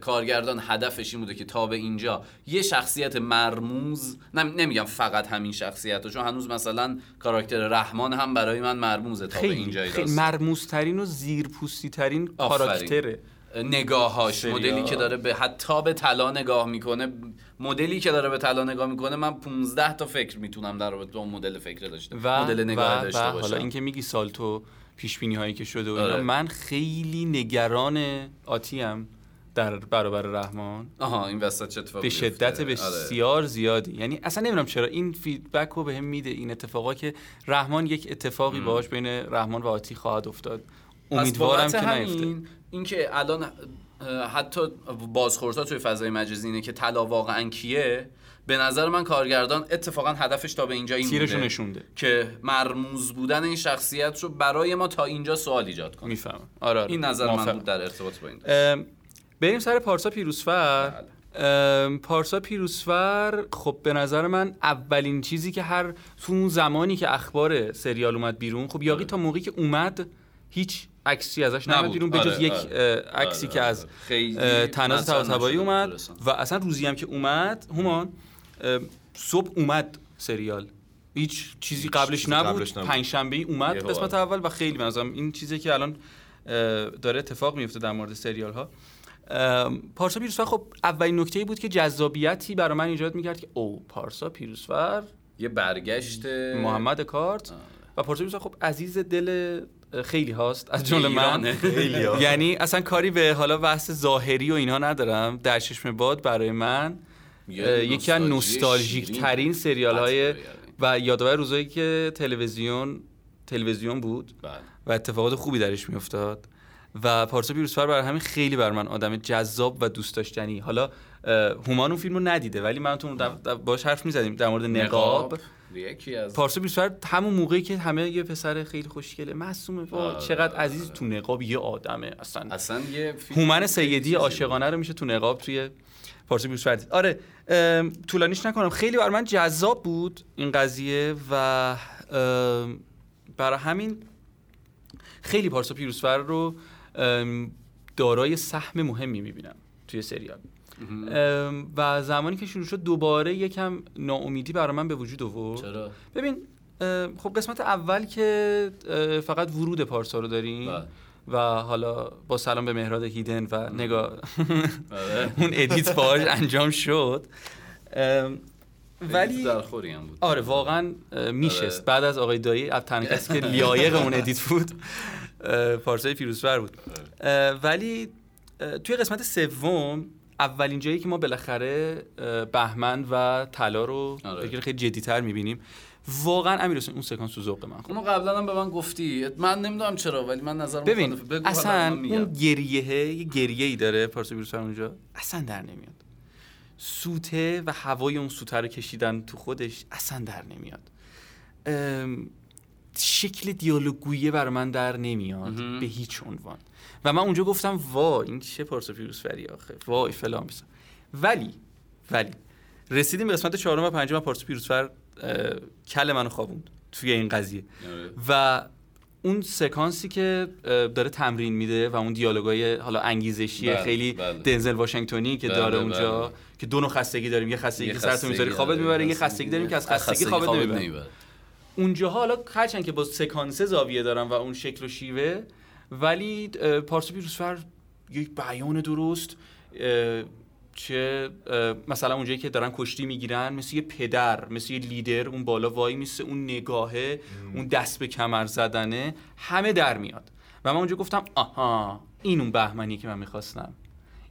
کارگردان هدفش این بوده که تا به اینجا یه شخصیت مرموز نم- نمیگم فقط همین شخصیت چون هنوز مثلا کاراکتر رحمان هم برای من مرموزه تا به خیلی اینجای خیلی داستان مرموزترین و زیرپوستی ترین. کاراکتره نگاهاش. مدلی که داره به حتی به طلا نگاه می‌کنه مدلی که داره به طلا نگاه می‌کنه من 15 تا فکر می‌تونم در رابطه با اون مدل فکر داشته و مدل نگاه و, داشته و باشم حالا اینکه میگی سالتو پیش بینی هایی که شده و اینا آره. من خیلی نگران آتیم در برابر رحمان. آها این وسط چه اتفاقی به شدت؟ آره. بسیار زیادی. یعنی اصلا نمی‌دونم چرا این فیدبک رو بهم میده این اتفاقا که رحمان یک اتفاقی باهاش بین رحمان و آتی خواهد افتاد. امیدوارم که نیفته. همین اینکه الان حتی بازخوردها توی فضای مجازی اینه که طلا واقعا کیه به نظر من کارگردان اتفاقا هدفش تا به اینجا این بوده نشونده. که مرموز بودن این شخصیت رو برای ما تا اینجا سوال ایجاد کنه. می‌فهمم. آره, آره. این نظر من. بود در ارتباط با این. بریم سر پارسا پیروزفر بله. پارسا پیروزفر خب به نظر من اولین چیزی که هر تو اون زمانی که اخبار سریال اومد بیرون خب یاقی تا موقعی که اومد هیچ عکسی ازش نبود. بیرون بجز آره، یک آره. عکسی آره، که آره. از تناز نشده اومد. و اصلا روزی هم که اومد همان صبح اومد سریال هیچ چیزی قبلش نبود قبلش نبود. پنج شنبه ای اومد قسمت آره. اول و خیلی منظورم این چیزی که الان داره اتفاق میفته در مورد سریال ها پارسا پیروزفر خب اولین نکته ای بود که جذابیتی برای من ایجاد می‌کرد که او پارسا پیروزفر یه برگشت محمد کارت و پارسا پیروزفر خب عزیز دل خیلی هاست از جمله من. یعنی اصلا کاری به حالا بحث ظاهری و اینها ندارم در چشم باد برای من یکی از نوستالژی نوستالژیک. ترین سریال های. و یادآور روزایی که تلویزیون تلویزیون بود بله. و اتفاقات خوبی درش میافتاد و پارسا پیروزفر برای همین خیلی بر من آدم جذاب و دوست داشتنی. حالا هومان اون فیلم رو ندیده ولی من تو باش حرف می‌زدیم در مورد نقاب. یکی از پارسا پیروزفر همون موقعی که همه یه پسر خیلی خوشگله معصومه وا آره، چقدر آره، عزیز تو نقاب یه آدمه اصلا. اصلا یه هومن سیدی عاشقانه رو میشه تو نقاب توی پارسا پیروزفر دید. آره طولانیش نکنم. خیلی برای من جذاب بود این قضیه و برای همین خیلی پارسا پیروزفر رو دارای سهم مهمی می‌بینم توی سریال. و زمانی که شروع شد دوباره یکم ناامیدی برای من به وجود آورد. چرا؟ ببین خب قسمت اول که فقط ورود پارسا رو داریم بله. و حالا با سلام به مهراد هیدن و نگاه آره. [laughs] اون edit باهاش انجام شد. ولی درخوری هم بود. آره واقعا میشست. آره. بعد از آقای دایی از تنها کسی که [laughs] لایق اون edit بود. پارسای پیروزفر بود ولی توی قسمت سوم اولین جایی که ما بالاخره بهمن و طلا رو آره. خیلی جدیتر می‌بینیم واقعا امیر اون سکانس تو ذوق من خورد. اونو قبلا هم به من گفتی من نمی‌دونم چرا ولی من نظرم ببین. بگو، اصلا. اون گریه یه گریه ای داره پارسا بیروسفر اونجا اصلا در نمیاد سوته و هوای اون سوته رو کشیدن تو خودش اصلا در نمیاد شکل دیالوگویی بر من در نمیاد به هیچ عنوان. و من اونجا گفتم وا این چه پارسا پیروزفری آخه. وای فلان بیسا ولی ولی رسیدیم به قسمت چهارم و پنجم و پارسا پیروزفر اه، کل منو خوابوند توی این قضیه. آره. و اون سکانسی که داره تمرین میده و اون دیالوگای حالا انگیزشی بله، خیلی بله. دنزل واشنگتونی که بله، داره اونجا بله. که دو نوع خستگی داریم. یه خستگی که سرتو می‌ذاری خوابت می‌بره. یه خستگی داریم که از خستگی خوابت نمی‌بره. نمی‌بره. اونجا حالا هرچند که با سکانسه زاویه دارم و اون شکل و شیوه ولی پارسا پیروزفر یک بیان درست چه مثلا اونجایی که دارن کشتی می‌گیرن مثل یه پدر مثل یه لیدر اون بالا وای مثل اون نگاهه اون دست به کمر زدنه همه در میاد و من اونجا گفتم آها این اون بهمنی که من می‌خواستم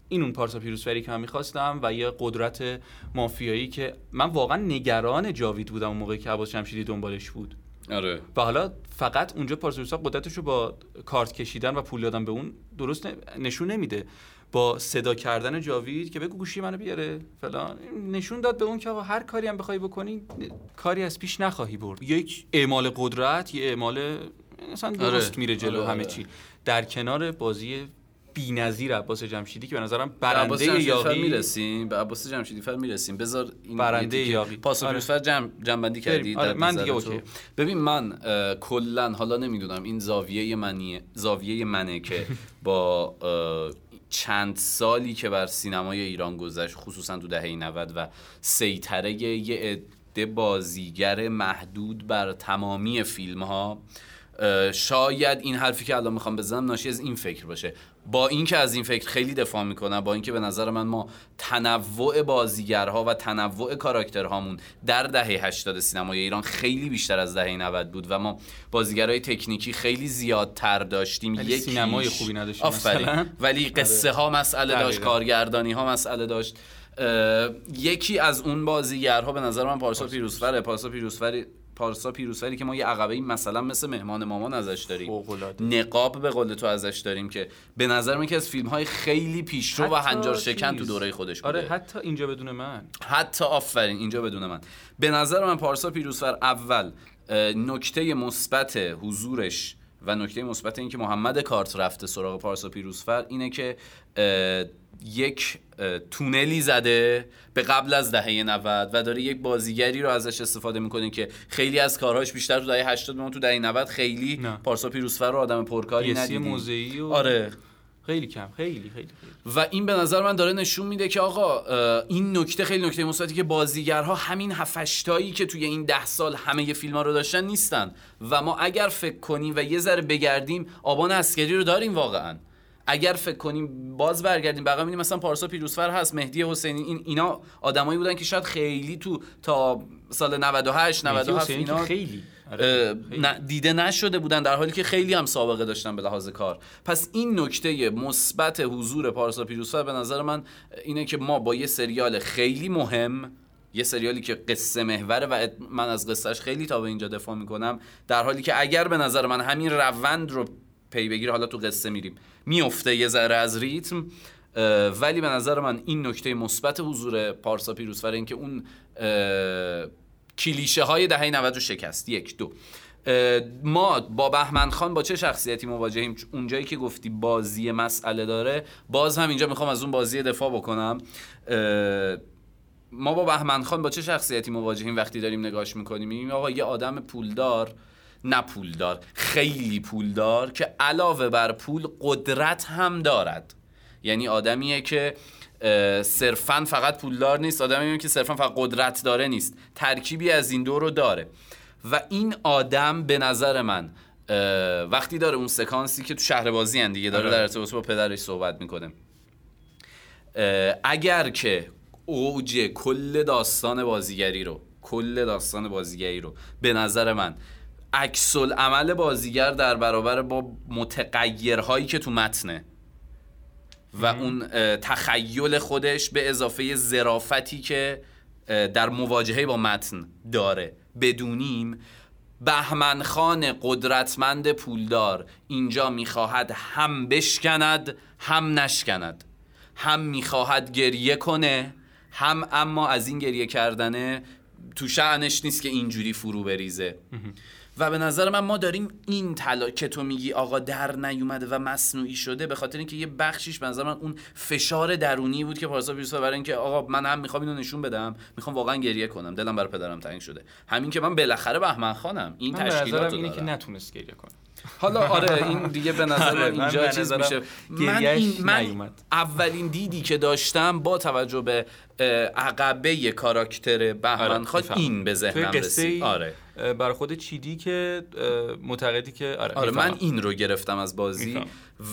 این اون پارسا پیروزفری که من می‌خواستم و یه قدرت مافیایی که من واقعا نگران جاوید بودم اون موقعی که عباس جمشیدی دنبالش بود. آره. و حالا فقط اونجا پارسا قدرتش رو با کارت کشیدن و پول دادن به اون درست نشون نمیده. با صدا کردن جاوید که بگو گوشی منو بیاره فلان. نشون داد به اون که هر کاری هم بخوای بکنی کاری از پیش نخواهی برد. یک اعمال قدرت یه اعمال مثلا درست آره. میره جلو آره، همه آره. چی. در کنار بازی بی‌نظیر عباس جمشیدی که به نظرم برنده فر یاقی می‌رسیم به عباس جمشیدی فر می‌رسیم بذار این برنده یاقی. پاس آره. جمع جنبندی کردی. آره، من دیگه. اوکی. ببین من کلا حالا نمی‌دونم این زاویه منیه زاویه منه که با چند سالی که بر سینمای ایران گذشت خصوصا تو دهه 90 و سیطره یه عده بازیگر محدود بر تمامی فیلم ها شاید این حرفی که الان می‌خوام بزنم ناشی از این فکر باشه با اینکه از این فکر خیلی دفاع می‌کنم با اینکه به نظر من ما تنوع بازیگرها و تنوع کاراکترهامون در دهه 80 سینمای ایران خیلی بیشتر از دهه 90 بود و ما بازیگرای تکنیکی خیلی زیادتر داشتیم یکیش- سینمای خوبی نداشتیم. مثلا. ولی قصه ها مسئله داشت. کارگردانی ها مسئله داشت یکی از اون بازیگرها به نظر من پارسا پیروزفره پارسا پیروزفری پارسا پیروزفری که ما یه عقبه مثلا مثل مهمان مامان ازش داریم. نقاب به قول تو ازش داریم که به نظر من که از فیلم های خیلی پیشرو و هنجار شکن تو. دوره خودش بوده آره حتی اینجا بدون من حتی آفرین اینجا بدون من به نظر من پارسا پیروزفر اول نکته مثبت حضورش و نکته مثبت این که محمد کارت رفته سراغ پارسا پیروزفر اینه که یک تونلی زده به قبل از دهه 90 و داره یک بازیگری رو ازش استفاده می‌کنه که خیلی از کارهاش بیشتر تو دهه 80 ما تو دهه 90 خیلی نه. پارسا پیروزفر رو آدم پرکاری ندیدیم موضعی و آره خیلی کم خیلی خیلی, خیلی. و این به نظر من داره نشون میده که آقا این نکته خیلی نکته مثبتی که بازیگرها همین هفتایی که توی این ده سال همه فیلم ها رو داشتن نیستن و ما اگر فکر کنیم و یه ذره بگردیم آبان اسکری رو داریم واقعا اگر فکر کنیم باز برگردیم بقیه می‌بینیم مثلا پارسا پیروزفر هست مهدی حسینی این اینا آدمایی بودن که شاید خیلی تو تا سال 98 مهدی 97 حسینی که اینا خیلی آره. دیده نشده بودن در حالی که خیلی هم سابقه داشتن به لحاظ کار پس این نکته مثبت حضور پارسا پیروزفر به نظر من اینه که ما با یه سریال خیلی مهم یه سریالی که قصه محوره و من از قصهش خیلی تا به اینجا دفاع می‌کنم در حالی که اگر به نظر من همین روند رو پی بگیر حالا تو قصه میریم. میفته یه ذره از ریتم ولی به نظر من این نکته مثبت حضور پارسا پیروزفر این که اون کلیشه های دهه 90 رو شکست. یک دو. ما با بهمن خان با چه شخصیتی مواجهیم؟ اونجایی که گفتی بازی مسئله داره. باز هم اینجا می‌خوام از اون بازی دفاع بکنم. ما با بهمن خان با چه شخصیتی مواجهیم وقتی داریم نگاش می‌کنیم؟ میگیم آقا یه آدم پولدار نه پولدار خیلی پولدار که علاوه بر پول قدرت هم دارد. یعنی آدمیه که صرفا فقط پولدار نیست آدمیه که صرفا فقط قدرت داره نیست. ترکیبی از این دو رو داره. و این آدم به نظر من وقتی داره اون سکانسی که تو شهر بازی هن دیگه داره آره. در ارتباط با پدرش صحبت می‌کنه. اگر که اوج کل داستان بازیگری رو کل داستان بازیگری رو به نظر من عکس عمل بازیگر در برابر با متغیرهایی که تو متنه. و اون تخیل خودش به اضافه ظرافتی که در مواجهه با متن داره. بدونیم بهمن خان قدرتمند پولدار اینجا می‌خواهد هم بشکند هم نشکند. هم می‌خواهد گریه کنه هم اما از این گریه کردنه تو شعنش نیست که اینجوری فرو بریزه. و به نظر من ما داریم این طلا که تو میگی آقا در نیومده و مصنوعی شده به خاطر اینکه یه بخشیش به نظر من اون فشار درونی بود که پارسا پیروز برای اینکه آقا من هم می‌خوام اینو نشون بدم می‌خوام واقعا گریه کنم دلم برای پدرم تنگ شده. همین که من بالاخره بهمن خانم این تشکیلات اینه که نتونست گریه کنه. حالا آره این دیگه به نظر آره، من اینجا چیز میشه من, این من. اولین دیدی که داشتم با توجه به عقبه کاراکتر بهمن آره، خان. این به ذهنم رسید آره برای خود چیدی که معتقدی که آره, آره من. این رو گرفتم از بازی.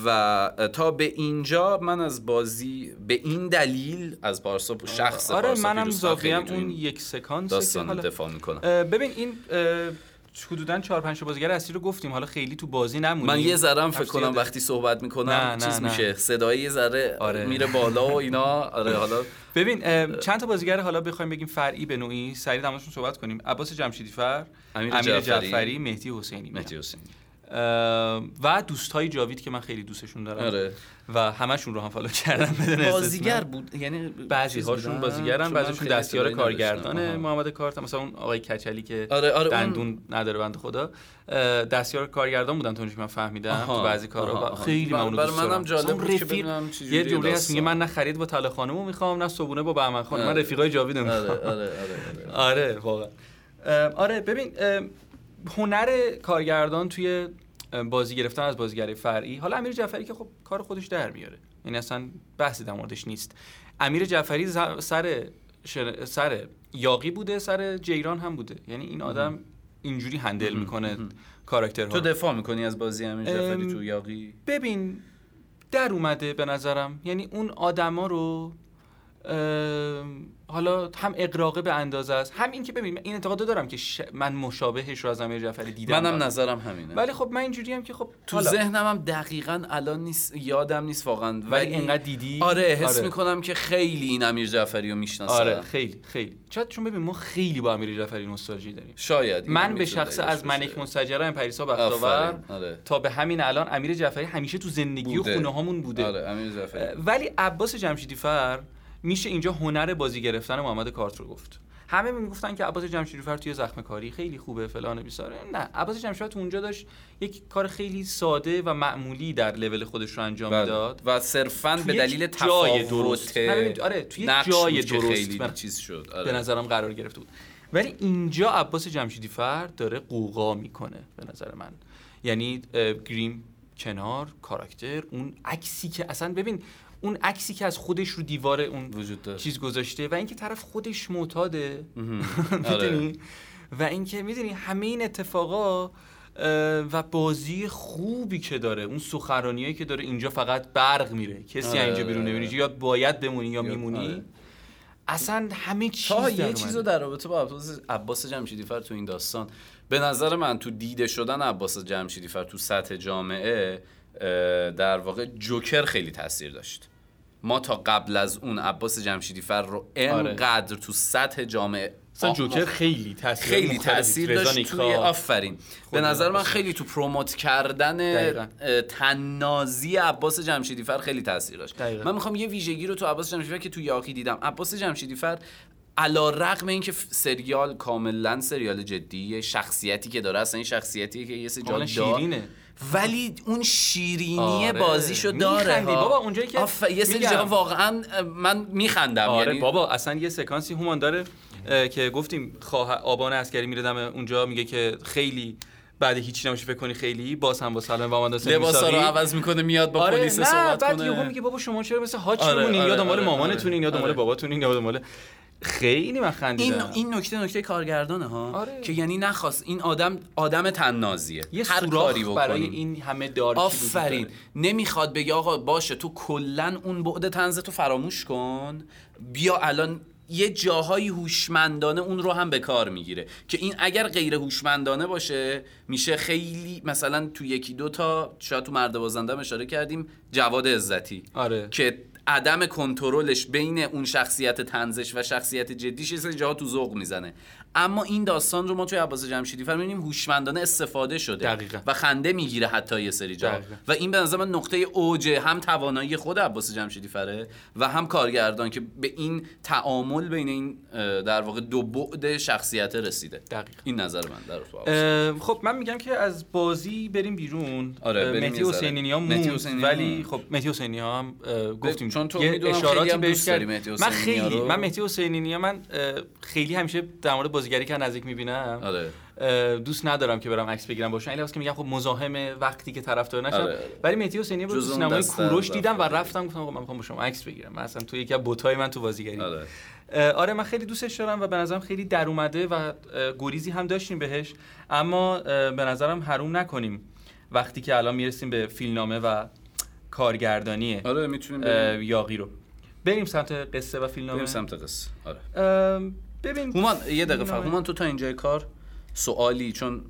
و تا به اینجا من از بازی به این دلیل از پارسا شخص آره منم تو اون یک سکانس داستان دفاع می‌کنم ببین این حدودا 4 5 تا بازیگر اصلی رو گفتیم حالا خیلی تو بازی نمونیم من یه ذره فکر کنم. وقتی صحبت می‌کنم نه، نه، چیز نه. میشه صدای یه ذره آره. میره بالا و اینا آره [laughs] حالا ببین چند تا بازیگر حالا بخوایم بگیم فرعی به نوعی سریع دماشون صحبت کنیم عباس جمشیدی فر امیر امیر جعفری. جعفری مهدی حسینی. مهدی حسینی و دوستای جاوید که من خیلی دوستشون دارم آره و همشون رو هم فالو کردم بدون بازیگر. بود یعنی بعضی هاشون؟ بازیگرن بعضیشون دستیار. کارگردان. محمد کارت مثلا اون آقای کچلی که آره آره اون- دندون نداره بنده خدا دستیار کارگردان بودن تا که من فهمیدم تو بعضی کارا آها، و آها. خیلی ممنون برای منم. جالب بود که رفیق ببینم یه جمله هست میگه. من نه خرید با طلا خانمو می‌خوام نه صبونه با بهمن خانم من آره. رفیقای جاوید آره آره آره آره آره [laughs] واقعا آره ببین هنر کارگردان توی بازی گرفتن از بازیگری فرعی. حالا امیر جعفری که خب کار خودش در میاره. این اصلا بحثی در موردش نیست. امیر جعفری سر شر- سر یاقی بوده سر جیران هم بوده. یعنی این آدم اینجوری هندل می‌کنه کاراکترها. تو دفاع می‌کنی از بازی امیر جعفری ام، تو یاقی؟ ببین در اومده به نظرم. یعنی اون آدما رو حالا هم اقراقه به اندازه است. هم این که ببین من این اعتقاد دارم که ش- من مشابهش رو از امیر جعفری دیدم. منم نظرم همینه. ولی خب من اینجوری هم که خب تو ذهنم هم دقیقا الان نیست یادم نیست واقعا. ولی انقدر دیدی؟ آره حس می‌کنم که خیلی این امیر جعفری رو می‌شناسم. آره خیلی خیلی. شاید چون ببین ما خیلی با امیر جعفری نوستالژی داریم. شاید من به شخص از منک باشه. منسجره پریسا بختاور آره. تا به همین الان امیر جعفری همیشه تو زندگی بوده. و خونه هامون بوده. آره امیر جعفری. ولی عباس جمشیدی فر میشه اینجا هنر بازی گرفتن محمد کارت رو گفت همه می‌گفتن که عباس جمشیدی فر توی زخم کاری خیلی خوبه فلان بیساره نه عباس جمشیدی تو اونجا داشت یک کار خیلی ساده و معمولی در لول خودش رو انجام بله. می‌داد و صرفا به دلیل تفاوت درست. آره، توی جای درست. خیلی. چیز شد به آره. نظرم قرار گرفته بود ولی اینجا عباس جمشیدی فر داره قوقا می‌کنه به نظر من یعنی گریم کنار کاراکتر اون عکسی که اصلا ببین اون عکسی که از خودش رو دیوار اون وجود داره. چیز گذاشته و اینکه طرف خودش معتاده. [laughs] آره. می‌دونی؟ و اینکه می‌دونی همه این اتفاقا و بازی خوبی که داره اون سخنرانیایی که داره اینجا فقط برق میره. کسی آره، اینجا بیرون آره، نمی‌بینی. یا باید بمونی یا میمونی. اصلا همه چیز تا یه اومده. چیز رو در رابطه با عباس, جمشیدی فر تو این داستان به نظر من تو دیده شدن عباس جمشیدی فر تو سطح جامعه در واقع جوکر خیلی تاثیر داشت. ما تا قبل از اون عباس جمشیدی فر رو انقدر تو سطح جامعه آه، جوکر خیلی تاثیر خیلی تاثیر داشت. توی آفرین. به نظر من خیلی تو promote کردن طنازی عباس جمشیدی فر خیلی تاثیر داشت. دقیقاً. من می‌خوام یه ویژگی رو تو عباس جمشیدی فر که تو یاغی دیدم. عباس جمشیدی فر علا رقم این که سریال کاملا سریال جدیه شخصیتی که داره اصلا این شخصیتی که یه سری جا ولی اون شیرینی آره. بازیشو داره. بابا اونجایی که آف- یه سری. جاها واقعا من میخندم آره یعنی بابا اصلا یه سکانسی هومان داره که گفتیم خواه آبان عسکری میره اونجا میگه که خیلی بعد هیچی نمیشه فکر کنی خیلی باز هم با سلام و حسین لباسا رو میساقی. عوض می‌کنه میاد با آره پلیس صحبت بعد کنه یهو میگه بابا شما چرا مثل هاچ آره، میمونین آره، یا دنبال آره، مامانتونین یا دنبال آره. باباتونین یا دنبال خیلی من این خندیدم. این نکته نکته کارگردانه ها. آره. که یعنی نخواست این آدم آدم تنازیه. یه هر کاری برای این همه دارکی آفرین. نمی‌خواد بگه آقا باشه تو کلا اون بعد تنز تو فراموش کن. بیا الان یه جاهایی هوشمندانه اون رو هم به کار می‌گیره. که این اگر غیر هوشمندانه باشه میشه خیلی مثلا تو یکی دو تا شاید تو مرد بازنده اشاره کردیم جواد عزتی. آره. که عدم کنترلش بین اون شخصیت تنزش و شخصیت جدیش یه جاها تو ذوق می‌زنه. اما این داستان رو ما توی عباس جمشیدی فر می‌بینیم هوشمندانه استفاده شده دقیقاً. و خنده می‌گیره حتی یه سری جا دقیقاً. و این به نظر من نقطه اوج هم توانایی خود عباس جمشیدی فره و هم کارگردان که به این تعامل بین این در واقع دو بعد شخصیت رسیده دقیقاً. این نظر من در خب من میگم که از بازی بریم بیرون آره، مهدی. حسینی ولی. خب مهدی حسینی ها هم گفتیم چون تو یه می‌دونم خیلی اشاراتی بهش دوست داری کرد. مهدی من خیلی. من مهدی حسینی من خیلی همیشه در مورد بازیگری که نزدیک می‌بینم. آره. دوست ندارم که برم عکس بگیرم باشن این که میگم خب مزاحم وقتی که طرفدار نشم. آره،. ولی مهدی حسینی بود سینمای کوروش دیدم و. رفتم گفتم من می‌خوام با شما عکس بگیرم. من اصلا تو یکی از بوتای من تو بازیگری. آره. آره من خیلی دوستش دارم و به نظرم خیلی در اومده و اه، گریزی هم داشتیم بهش. اما به نظرم حروم نکنیم وقتی که الان می‌رسیم به فیلمنامه و کارگردانی آره می‌تونیم یاقی رو. بریم سمت قصه و فیلمنامه. بریم سمت قصه. آره. ببین هومان یه دقیقه فقط. فیلمنامه- هومان تو تا اینجای کار سوالی چون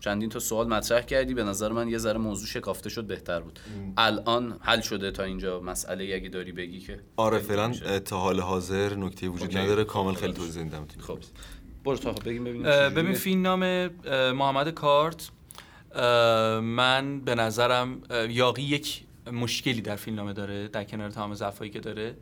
چندین تا سوال مطرح کردی به نظر من یه ذره موضوع شکافته شد بهتر بود. الان حل شده تا اینجا مسئله اگه داری بگی که آره فعلا تا حال حاضر نکته وجود اوکی. نداره. کامل خیلی توضیح نمیدم خب. برو تا بگیم ببینیم. ببین فیلمنامه اه، محمد کارت. من به نظرم یاقی یک مشکلی در فیلمنامه داره در کنار تمام ضعفایی که داره.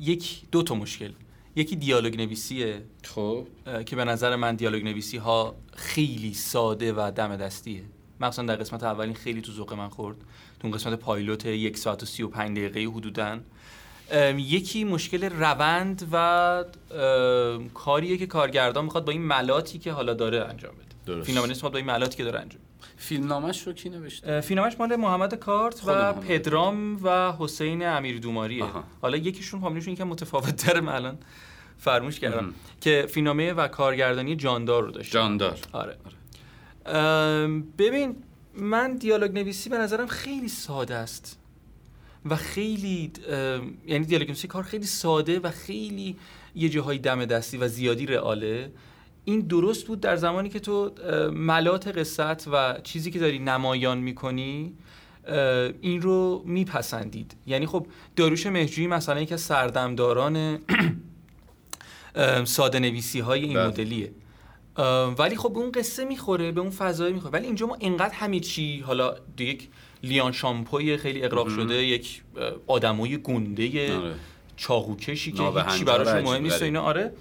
یک دو تا مشکل. یکی دیالوگ نویسیه خب. که به نظر من دیالوگ نویسی ها خیلی ساده و دم دستیه. مخصوصا در قسمت اولین خیلی تو ذوق من خورد. تو اون قسمت پایلوت یک ساعت و سی و پنج دقیقه حدودا. یکی مشکل روند و کاریه که کارگردان می‌خواد با این ملاتی که حالا داره انجام بده. می‌خواد با این ملاتی که داره انجام فیلم نامش رو کی نوشته؟ فیلمنامش مال محمد کارت و محمد پدرام و حسین امیر دوماریه آها. حالا یکیشون فامیلیشون که متفاوت من الان. فرموش کردم. که فیلمنامه و کارگردانی جاندار رو داشت. جاندار. آره. ام، ببین من دیالوگ نویسی به نظرم خیلی ساده است. و خیلی یعنی دیالوگ نویسی کار خیلی ساده و خیلی یه جاهای دم دستی و زیادی رئاله. این درست بود در زمانی که تو ملات قصت و چیزی که داری نمایان می‌کنی این رو میپسندید یعنی خب داروش مهجویی مثلا یکی از سردمداران ساده نویسی های این بله. مدلیه ولی خب به اون قصه می‌خوره به اون فضای می‌خوره ولی اینجا ما انقدر همه چی حالا یک لیان شامپوی خیلی اقراق شده یک آدمای گنده آره. چاقوکشی که هیچی براشون عجیب مهم نیست و. اینا آره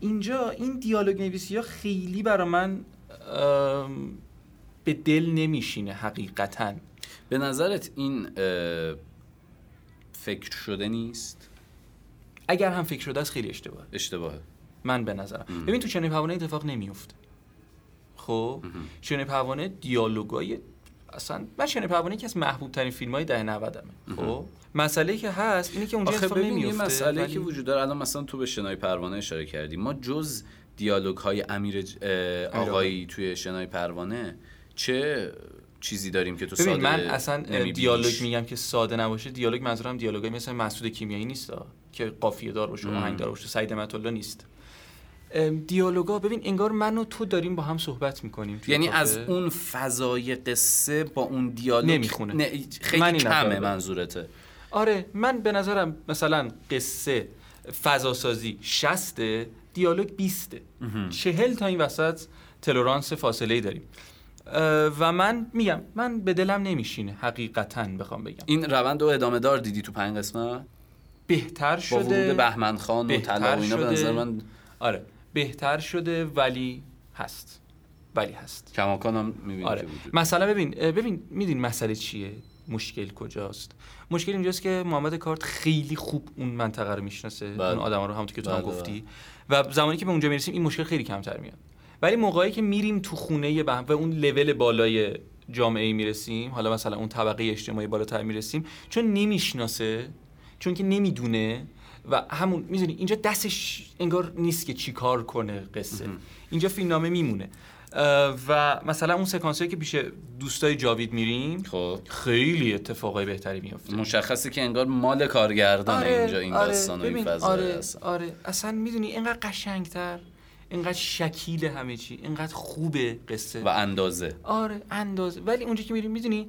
اینجا این دیالوگ نویسی ها خیلی برا من به دل نمیشینه حقیقتا. به نظرت این فکر شده نیست؟ اگر هم فکر شده است خیلی اشتباه اشتباهه. من به نظرم. ببین تو چنین پروانه اتفاق نمیفته خب؟ چنین پروانه دیالوگای اصلا من چنین پروانه یکی از محبوب ترین فیلم های ده 90 خب مسئله که هست اینه که اونجا اتفاق نمیفته مسئله ولی- که وجود داره. الان مثلا تو به شنای پروانه اشاره کردی. ما جز دیالوگ های امیر ج- اه، آقایی توی شنای پروانه چه چیزی داریم که تو ببین ساده من اصلا؟ دیالوگ میگم که ساده نباشه. دیالوگ منظورم دیالوگای مثل مسعود کیمیایی نیست که قافیه دار باشه. آهنگ دار باشه سعید الله نیست. دیالوگا ببین انگار من و تو داریم با هم صحبت می‌کنیم یعنی از اون فضای قصه با اون دیالوگ نمی‌خونه. نه، من خیلی نظر کمه. منظورته. آره من به نظرم مثلا قصه فضاسازی 60 دیالوگ 20 چهل تا این وسط تلورانس فاصله ای داریم و من میگم من به دلم نمیشینه حقیقتا بخوام بگم. این روند رو ادامه دار دیدی تو پنج قسمت؟ بهتر با شده ورود بهمن خان و طلا و اینا به. نظر من آره. بهتر شده ولی هست. ولی هست. کماکان هم می‌بینی آره. مثلا ببین ببین میدین مسئله چیه؟ مشکل کجاست؟ مشکل اینجاست که محمد کارت خیلی خوب اون منطقه رو می‌شناسه. بله. اون آدما رو همونطور که تو هم بله، گفتی. و زمانی که به اونجا می‌رسیم این مشکل خیلی کمتر میاد. ولی موقعی که میریم تو خونه به و اون لول بالای جامعه می‌رسیم حالا مثلا اون طبقه اجتماعی بالاتر می‌رسیم چون نمی‌شناسه چون که نمی‌دونه و همون می‌دونی اینجا دستش انگار نیست که چیکار کنه قصه. اینجا فیلمنامه میمونه. و مثلا اون سکانسایی که پیش دوستای جاوید میریم خب. خیلی اتفاقای بهتری میفته مشخصه که انگار مال کارگردان اینجا این داستان و این فضا آره. آره. اصلا می‌دونی اینقدر قشنگتر اینقدر شکیل همه چی اینقدر خوبه قصه. و اندازه. آره اندازه. ولی اونجا که میریم می‌دونی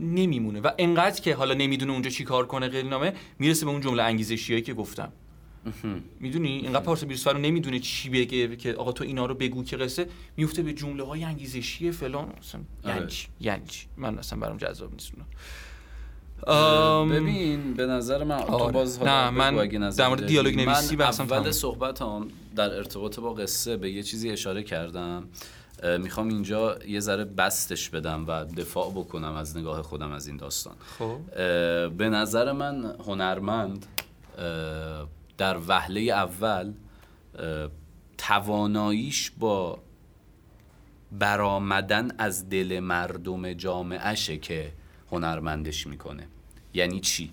نمیمونه و انقدر که حالا نمی‌دونه اونجا چی کار کنه غیر نامه می‌رسه به اون جمله انگیزشیایی که گفتم می‌دونی اینقدر پارسا بیرسفر رو نمی‌دونه چی بگه که آقا تو اینا رو بگو که قصه میفته به جمله های انگیزشی فلان اصلا یعنی آره. چی؟ یعنی؟ من اصلا برام جذاب نیست ببین به نظر من تو آره. باز نه، من در مورد. دیالوگ نویسی من اول تموم. صحبت هم در ارتباط با قصه به یه چیزی اشاره کردم می‌خوام اینجا یه ذره بستش بدم و دفاع بکنم از نگاه خودم از این داستان. خب. به نظر من هنرمند در وهله اول تواناییش با برآمدن از دل مردم جامعهشه که هنرمندش می‌کنه. یعنی چی؟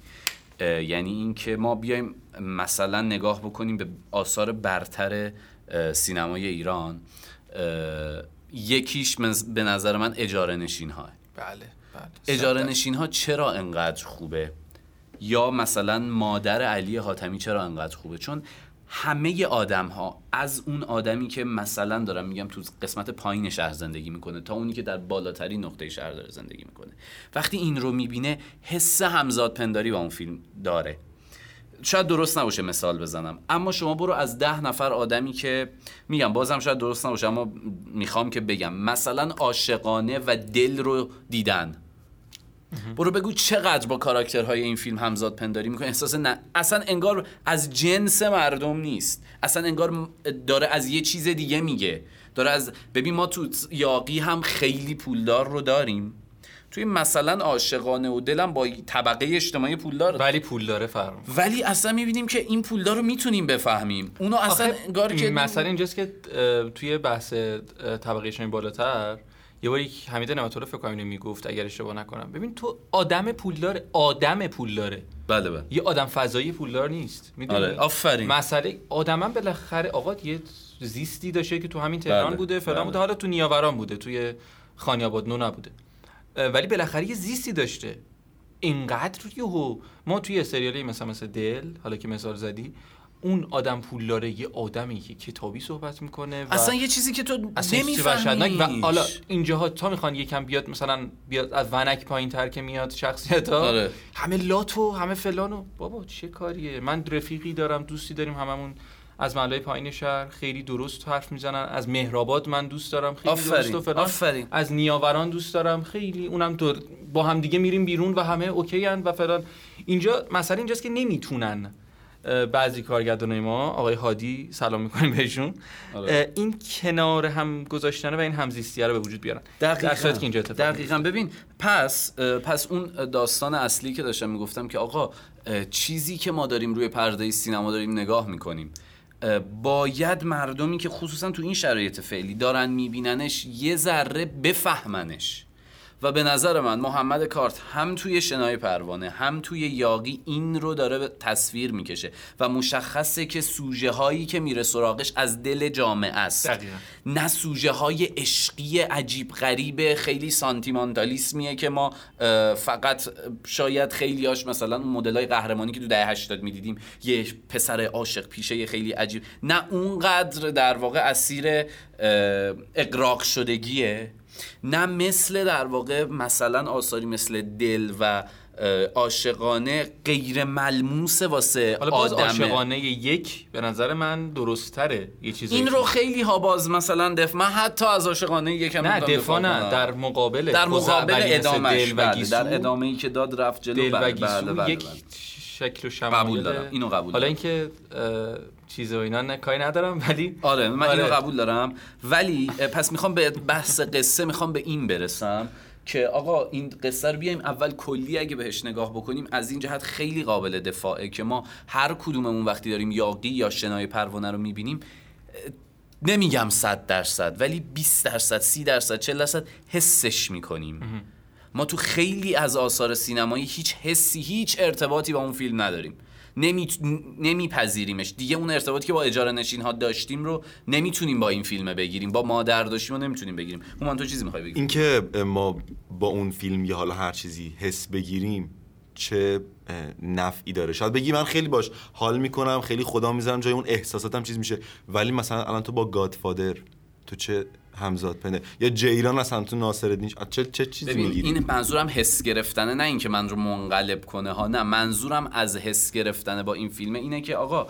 یعنی اینکه ما بیایم مثلا نگاه بکنیم به آثار برتر سینمای ایران. یکیش به نظر من اجاره نشین های بله بله. اجاره نشین ها چرا انقدر خوبه؟ یا مثلا مادر علی حاتمی چرا انقدر خوبه؟ چون همه آدم ها از اون آدمی که مثلا دارم میگم تو قسمت پایین شهر زندگی می‌کنه تا اونی که در بالاترین نقطه شهر داره زندگی می‌کنه. وقتی این رو می‌بینه حس همزاد پنداری با اون فیلم داره. شاید درست نباشه مثال بزنم. اما شما برو از ده نفر آدمی که میگم بازم شاید درست نباشه اما می‌خوام که بگم. مثلا عاشقانه و دل رو دیدن. برو بگو چقدر با کاراکترهای این فیلم همزاد پنداری می‌کنه احساس نه اصلا انگار از جنس مردم نیست. اصلا انگار داره از یه چیز دیگه میگه. داره از ببین ما تو یاقی هم خیلی پولدار رو داریم. توی مثلا عاشقانه و دلم با طبقه اجتماعی پولدار ولی پول داره فرم ولی اصلا می‌بینیم که این پولدار رو می‌تونیم بفهمیم. اونو اصلا انگار که مثلا اینجاست که توی بحث طبقه اجتماعی بالاتر یه باری حمید نعمت‌الله فکر کنم اینو می‌گفت اگر اشتباه نکنم. ببین تو آدم پولدار آدم پولداره. بله بله. یه آدم فضایی پولدار نیست. می‌دونی؟ آره آفرین. مسئله آدمم بالاخره آقا یه زیستی داشته که تو همین تهران بله، بوده فلان بله. بوده حالا تو نیاوران بوده توی خانیاباد نو نبوده. ولی بالاخره یه زیستی داشته. اینقدر یهو. ما توی سریالی مثلا مثل دل حالا که مثال زدی اون آدم پولداره یه آدمی که کتابی صحبت می‌کنه و اصلا یه چیزی که تو وحشتناک و نمی‌فهمی حالا اینجاها تا می‌خوان یکم بیاد مثلا بیاد از ونک پایین تر که میاد شخصیت ها آره. همه لاتو همه فلانو. بابا چه کاریه؟ من رفیقی دارم دوستی داریم هممون از محله پایین شهر خیلی درست حرف می‌زنن. از مهرآباد من دوست دارم خیلی آفرین، درست و فلان. آفرین. از نیاوران دوست دارم خیلی اونم دور با هم دیگه میریم بیرون و همه اوکی هن و فلان. اینجا مسئله اینجاست که نمی‌تونن بعضی کارگردانای ما آقای هادی سلام می‌کنیم بهشون. آره. این کنار هم گذاشتن و این همزیستیه رو به وجود بیارن. در صورتی که اینجا اتفاق دقیقا. ببین پس پس اون داستان اصلی که داشتم می‌گفتم که آقا چیزی که ما داریم روی پرده سینما داریم نگاه می‌کنیم. باید مردمی که خصوصا تو این شرایط فعلی دارن میبیننش یه ذره بفهمنش. و به نظر من محمد کارت هم توی شنای پروانه هم توی یاقی این رو داره تصویر می‌کشه و مشخصه که سوژه هایی که میره سراغش از دل جامعه است. دقیقاً. نه سوژه های عشقی عجیب غریب خیلی سانتیمانتالیسمیه که ما فقط شاید خیلی هاش مثلا اون مدل های قهرمانی که تو دهه 80 می‌دیدیم یه پسر عاشق پیشه خیلی عجیب. نه اونقدر در واقع اسیر اقراق شدگیه. نه مثل در واقع مثلا آثاری مثل دل و عاشقانه غیر ملموس واسه حالا باز آدمه عاشقانه یک به نظر من درستره یه چیزی این رو خیلی ها باز مثلا دف من حتی از عاشقانه یکم نه دفاع نه. در مقابل در مقابل ادامهش دل و بله، گیسو در ادامه ای که داد رفت جلو دل و بله، گیسو بله، یک. شکل و شمایل قبول دارم. اینو قبول حالا. اینکه چیز و اینا نه کاری ندارم ولی آره من آره. اینو قبول دارم. ولی پس می‌خوام به بحث قصه می‌خوام به این برسم که آقا این قصه رو بیایم اول کلی اگه بهش نگاه بکنیم از این جهت خیلی قابل دفاعه که ما هر کدوممون وقتی داریم یاقی یا شنای پروانه رو می‌بینیم نمیگم صد درصد ولی 20 درصد 30 درصد 40 درصد حسش می‌کنیم. ما تو خیلی از آثار سینمایی هیچ حسی هیچ ارتباطی با اون فیلم نداریم. نمی... نمیپذیریمش. دیگه اون ارتباطی که با اجاره نشین ها داشتیم رو نمی‌تونیم با این فیلم بگیریم. با مادر داشتیم رو نمی‌تونیم بگیریم. هومان تو چیزی می‌خوای بگی؟ اینکه ما با اون فیلم یا حالا هر چیزی حس بگیریم چه نفعی داره. شاید بگی من خیلی باش حال می‌کنم خیلی خدا می‌ذارم جای اون احساساتم چیز میشه. ولی مثلا الان تو با گادفادر تو چه همزاد پنده یا جیران اصلا تو ناصر الدین چه چه چیزی ببین می‌گیری این منظورم حس گرفتنه نه اینکه من رو منقلب کنه ها نه. منظورم از حس گرفتنه با این فیلم اینه که آقا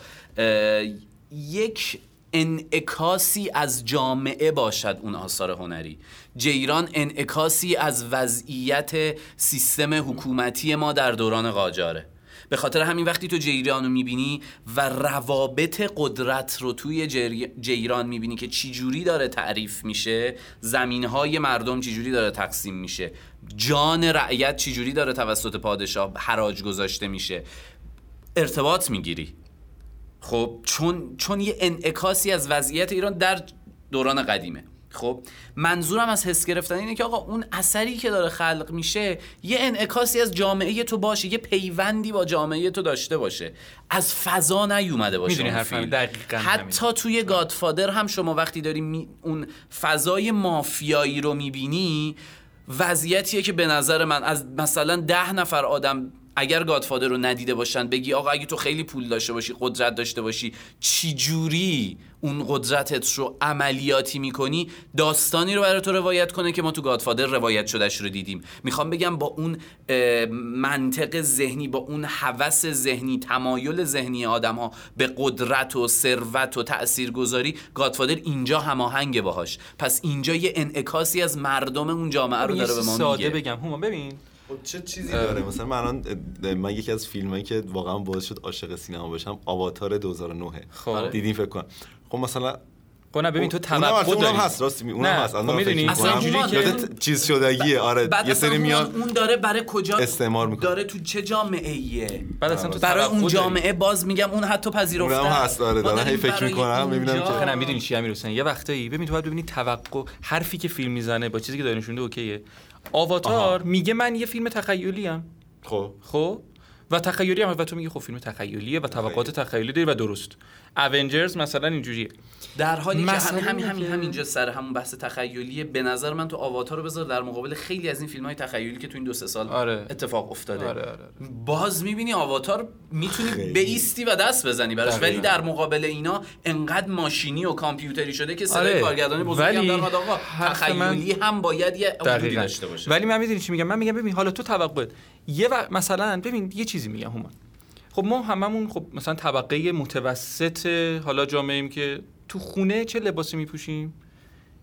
یک انعکاسی از جامعه باشد اون آثار هنری. جیران انعکاسی از وضعیت سیستم حکومتی ما در دوران قاجاره. به خاطر همین وقتی تو جیران رو می‌بینی و روابط قدرت رو توی جیران می‌بینی که چجوری داره تعریف میشه زمینهای مردم چجوری داره تقسیم میشه جان رعیت چجوری داره توسط پادشاه حراج گذاشته میشه ارتباط می‌گیری. خب چون چون یه انعکاسی از وضعیت ایران در دوران قدیمه. خب منظورم از حس گرفتن اینه که آقا اون اثری که داره خلق میشه یه انعکاسی از جامعه تو باشه یه پیوندی با جامعه تو داشته باشه از فضا نیومده باشه می‌دونی اون فیلم. دقیقاً حتی توی گادفادر هم شما وقتی داری می- اون فضای مافیایی رو می‌بینی وضعیتیه که به نظر من از مثلا ده نفر آدم اگر گادفادر رو ندیده باشن بگی آقا اگه تو خیلی پول داشته باشی قدرت داشته باشی چی جوری اون قدرتت رو عملیاتی می‌کنی داستانی رو برای تو روایت کنه که ما تو گادفادر روایت شدهش رو دیدیم. می‌خوام بگم با اون منطق ذهنی با اون هوس ذهنی تمایل ذهنی آدم ها به قدرت و ثروت و تاثیرگذاری گادفادر اینجا هماهنگ باهاش. پس اینجا یه انعکاسی از مردم اون جامعه رو یه داره به ما ساده میگه. بگم. هومان ببین. خب چه چیزی داره؟ مثلا من الان من یکی از فیلمایی که واقعا باعث شد عاشق سینما بشم آواتار 2009 خب. دیدین فکر کنم. خب مثلا خب نه ببین تو توقع داری اونم هست راست می اونم هست. خب می‌دونی، اصلا. اینجوری که- یادت چیز شدگیه آره. بعد یه سری میاد. اون داره برای کجا استعمار می‌کنه. داره تو چه جامعه ایه بعد اصلا تو برای اون. جامعه باز میگم اون حتی پذیرفته. اونم هست، آره، ما دارم داریم هی فکر می‌کنم، می‌بینم که- آخه می‌دونی چی امیر حسین؟ یه وقتایی ببین تو باید ببینی توقع حرفی که فیلم می‌زنه با چیزی که داره نشونده اوکیه. آواتار میگه من یه فیلم تخیلی ام. خب. خب؟ و تخیلی هم و تو میگی خب فیلم تخیلیه و توقعات تخیلی داری و درست. اونجرز مثلا اینجوریه. در حالی که همین همین همینجا سر همون بحث تخیلیه به نظر من تو آواتار رو بذار در مقابل خیلی از این فیلم های تخیلی که تو این دو سه سال آره. اتفاق افتاده. آره، آره، باز می‌بینی آواتار می‌تونی. بیستی و دست بزنی براش دقیقاً. ولی در مقابل اینا انقدر ماشینی و کامپیوتری شده که صدای آره. کارگردانی بزرگی هم اومد آقا من- تخیلی هم باید یه داشته باشه. ولی من می‌دونی چی میگم؟ من میگم ببین حالا تو توقعت یه و... مثلا ببین یه چیزی میگم هومان. خب ما هممون خب مثلا طبقه متوسط حالا جامعه ایم که تو خونه چه لباسی میپوشیم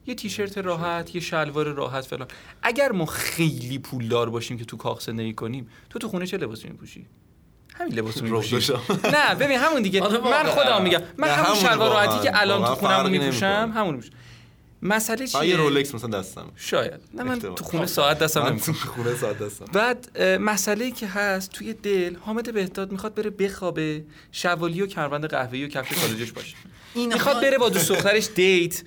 یه تیشرت راحت یه شلوار راحت فلان اگر ما خیلی پولدار باشیم که تو کاخ زندگی کنیم تو تو خونه چه لباسی میپوشی همین لباس میپوشی. نه ببین همون دیگه آره من. خودم میگم من همون شلوار راحتی. که الان تو خونم میپوشم. همون میپوشم مسئله من یه چیه؟ رولکس مثلا دستم. شاید. نه من احتمال. تو خونه ساعت دستم من تو خونه ساعت دستم. بعد مسئله که هست توی دل حامد بهداد می‌خواد بره بخوابه شوالی و کمربند قهوه‌ای و کفش کالجش باشه. این می‌خواد بره با دوست دخترش دیت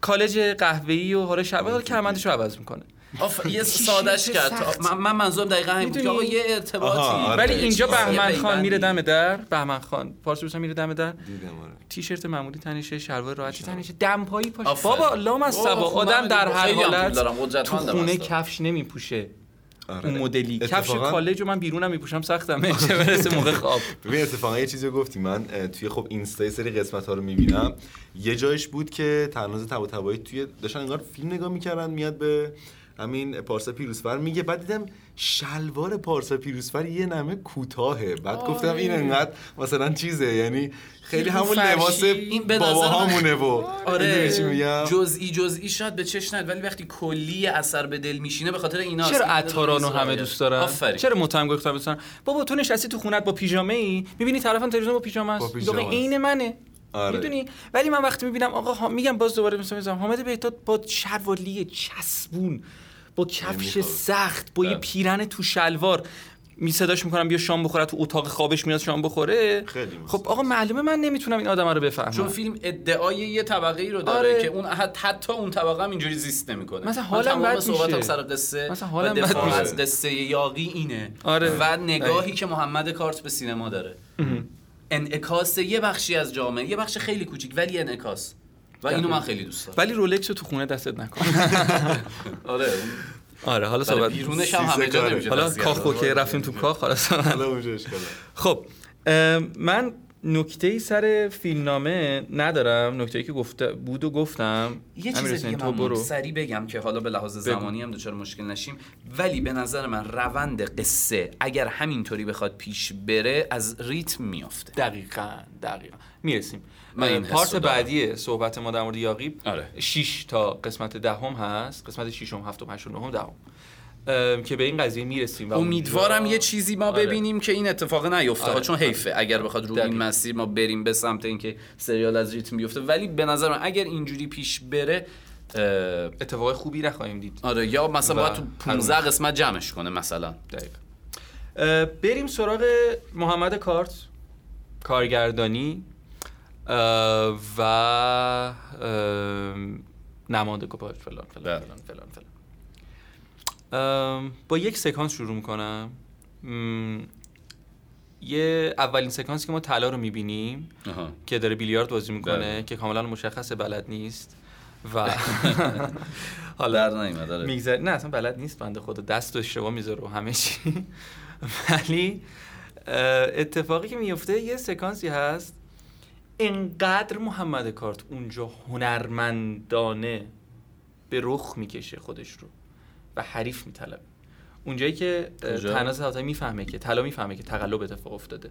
کالج قهوه‌ای و حالا حالا کمربندش رو عوض می‌کنه. آف یه سادش کرد. من, من منظورم دقیقا همین بود؟ آقا یه ارتباطی آره. ولی اینجا بهمن خان. میره دم در. بهمن خان پارس روسا میره دم در. دیدم آره. تیشرت معمولی تنشه شلوار راحتی تنشه دمپایی پاشه. آفرین. بابا لام از سبا. خب آدم در هر حالت دارم، تو خونه. کفش نمیپوشه. آره. اون مدلی. کفش کالج رو من بیرونم میپوشم سختمه. چه برسه موقع خواب. [laughs] ببین اتفاقا یه چیزی رو گفتی. من توی خب اینستا یه سری قسمت ها رو می‌بینم. یه جایش بود که تناز تبا تبایی توی داشتن انگار فیلم نگاه می‌کردن میاد به همین پارسا پیروزفر میگه. بعد دیدم شلوار پارسا پیروزفر یه نمه کوتاهه. بعد گفتم این انقدر مثلا چیزه. یعنی خیلی همون. لباس این به بابا همونه و آره می‌دونی چی میگم؟ جزئی جزئی شاید به چش نیاد ولی وقتی کلی اثر به دل میشینه به خاطر اینا چرا عطارانو همه دوست دارن؟ آفرین. چرا متهم گفتم دوست دارن؟ بابا تو نشستی تو خونت با پیژامه ای می‌بینی طرفم تلویزیون با پیژامه است. عین منه. آره. می‌دونی؟ ولی من وقتی می‌بینم آقا ها- میگم باز دوباره مثلا میگم حامد بهداد با شروالی چسبون. با کفش. سخت با یه بله. پیرن تو شلوار می صداش می‌کنم بیا شام بخوره تو اتاق خوابش میاد شام بخوره خیلی خب آقا معلومه من نمی‌تونم این آدم رو بفهمم چون فیلم ادعای یه طبقه ای رو داره آره. که اون حت- حتی اون طبقه هم اینجوری زیست نمی‌کنه مثلا حالم بد صحبتم میشه. سر قصه مثلا حالم بد دفاع میشه. از قصه یاقی اینه آره. و نگاهی دقیق. که محمد کارت به سینما داره انعکاس یه بخشی از جامعه یه بخش خیلی کوچیک ولی انعکاس و اینو من خیلی دوست دارم. ولی رولکس رو تو خونه دستت نکن. [laughs] آره. آره حالا صحبت بیرونش هم همه جا. نمیشه. حالا. کاخ اوکی رفتیم تو کاخ خلاص خب من نکته ای سر فیلمنامه ندارم. نکته ای که گفته بود و گفتم. یه چیز دیگه تو من برو. سریع بگم که حالا به لحاظ زمانی هم دچار مشکل نشیم. ولی به نظر من روند قصه اگر همینطوری بخواد پیش بره از ریتم میافته. دقیقا دقیقا. می‌رسیم. من این پارت. بعدی صحبت ما در مورد یاقی آره. 6 تا قسمت دهم هست قسمت 6 م 7 8 9 دهم که به این قضیه می‌رسیم و امیدوارم یه چیزی ما آره. ببینیم که این اتفاق نیفته آره. چون حیفه اگر بخواد رو این دقیقاً. مسیر ما بریم به سمت اینکه سریال از ریتم بیفته ولی به نظر من اگر اینجوری پیش بره اه، اتفاق خوبی نخواهیم دید آره یا مثلا و باید تو 15 قسمت جمعش کنه مثلا دقیق اه، بریم سراغ محمد کارت کارگردانی و اه، نماینده کپاش فلان فلان بله. فلان فلان فلان با یک سکانس شروع می‌کنم یه اولین سکانسی که ما طلا رو می‌بینیم. که داره بیلیارد بازی می‌کنه بله. که کاملا مشخصه بلد نیست و [laughs] در نیومد آره. نه اصلا بلد نیست بنده خدا دست و اشتباه می‌ذاره و همه چی [laughs] ولی اتفاقی که میفته یه سکانسی هست انقدر محمد کارت اونجا هنرمندانه به رخ می‌کشه خودش رو و حریف میطلبه. اونجایی که؟ تناز حتی می‌فهمه که طلا می‌فهمه که تقلب اتفاق افتاده.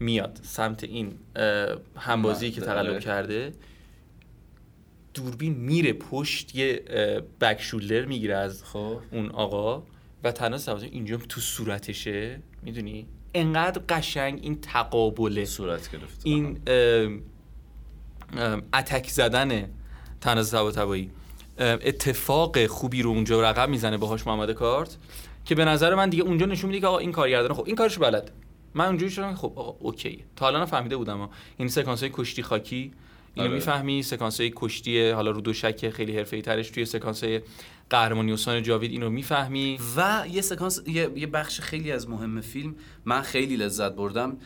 میاد سمت این همبازی که آره. تقلب کرده. دوربین میره پشت یه اه، بک شولدر می‌گیره از خب. اون آقا و تنها سوازه اینجا تو صورتشه. می‌دونی؟ انقدر قشنگ این تقابله. صورت گرفت این attack زدن طناز ام، اتفاق خوبی رو اونجا رقم می‌زنه باهاش محمد کارت که به نظر من دیگه اونجا نشون میده که آقا این کارگردان خب این کارش بلد. من اونجوری شدم خب آقا okay تا الان فهمیده بودم. این سکانس های کشتی خاکی اینو آره. می‌فهمی؟ سکانس های کشتی حالا رو دوشک خیلی حرفه‌ای ترش توی سکانس های قهرمانی حسین جاوید اینو می‌فهمی و یه سکانس یه, یه بخش خیلی از مهم فیلم من خیلی لذت بردم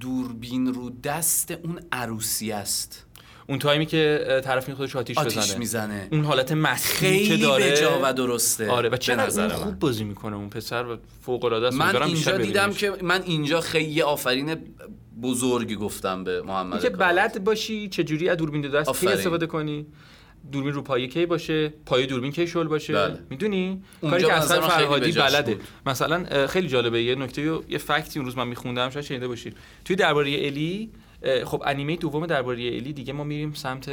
دوربین رو دست اون عروسی است اون تایمی که طرف می خودش آتیش, آتیش بزنه می‌زنه اون حالت مسخی که خیلی داره به جا و درسته آره و چقدر نظر من. خوب بازی می‌کنه اون پسر و فوق العاده است من اینجا دیدم. که من اینجا خیلی یه آفرین بزرگی گفتم به محمد کار. بلد باشی چه جوری از دوربین دو دست. استفاده کنی دوربین رو پایه کی باشه؟ پایه دوربین کی شل باشه؟ بله. می‌دونی؟ کاری که اصلا فرهادی بلده. بود. مثلا خیلی جالبه. یه نکته و یه فکتی اون روز من میخوندم. شاید شنیده باشید توی درباره الی خب انیمه دوم درباره الی دیگه ما میریم سمت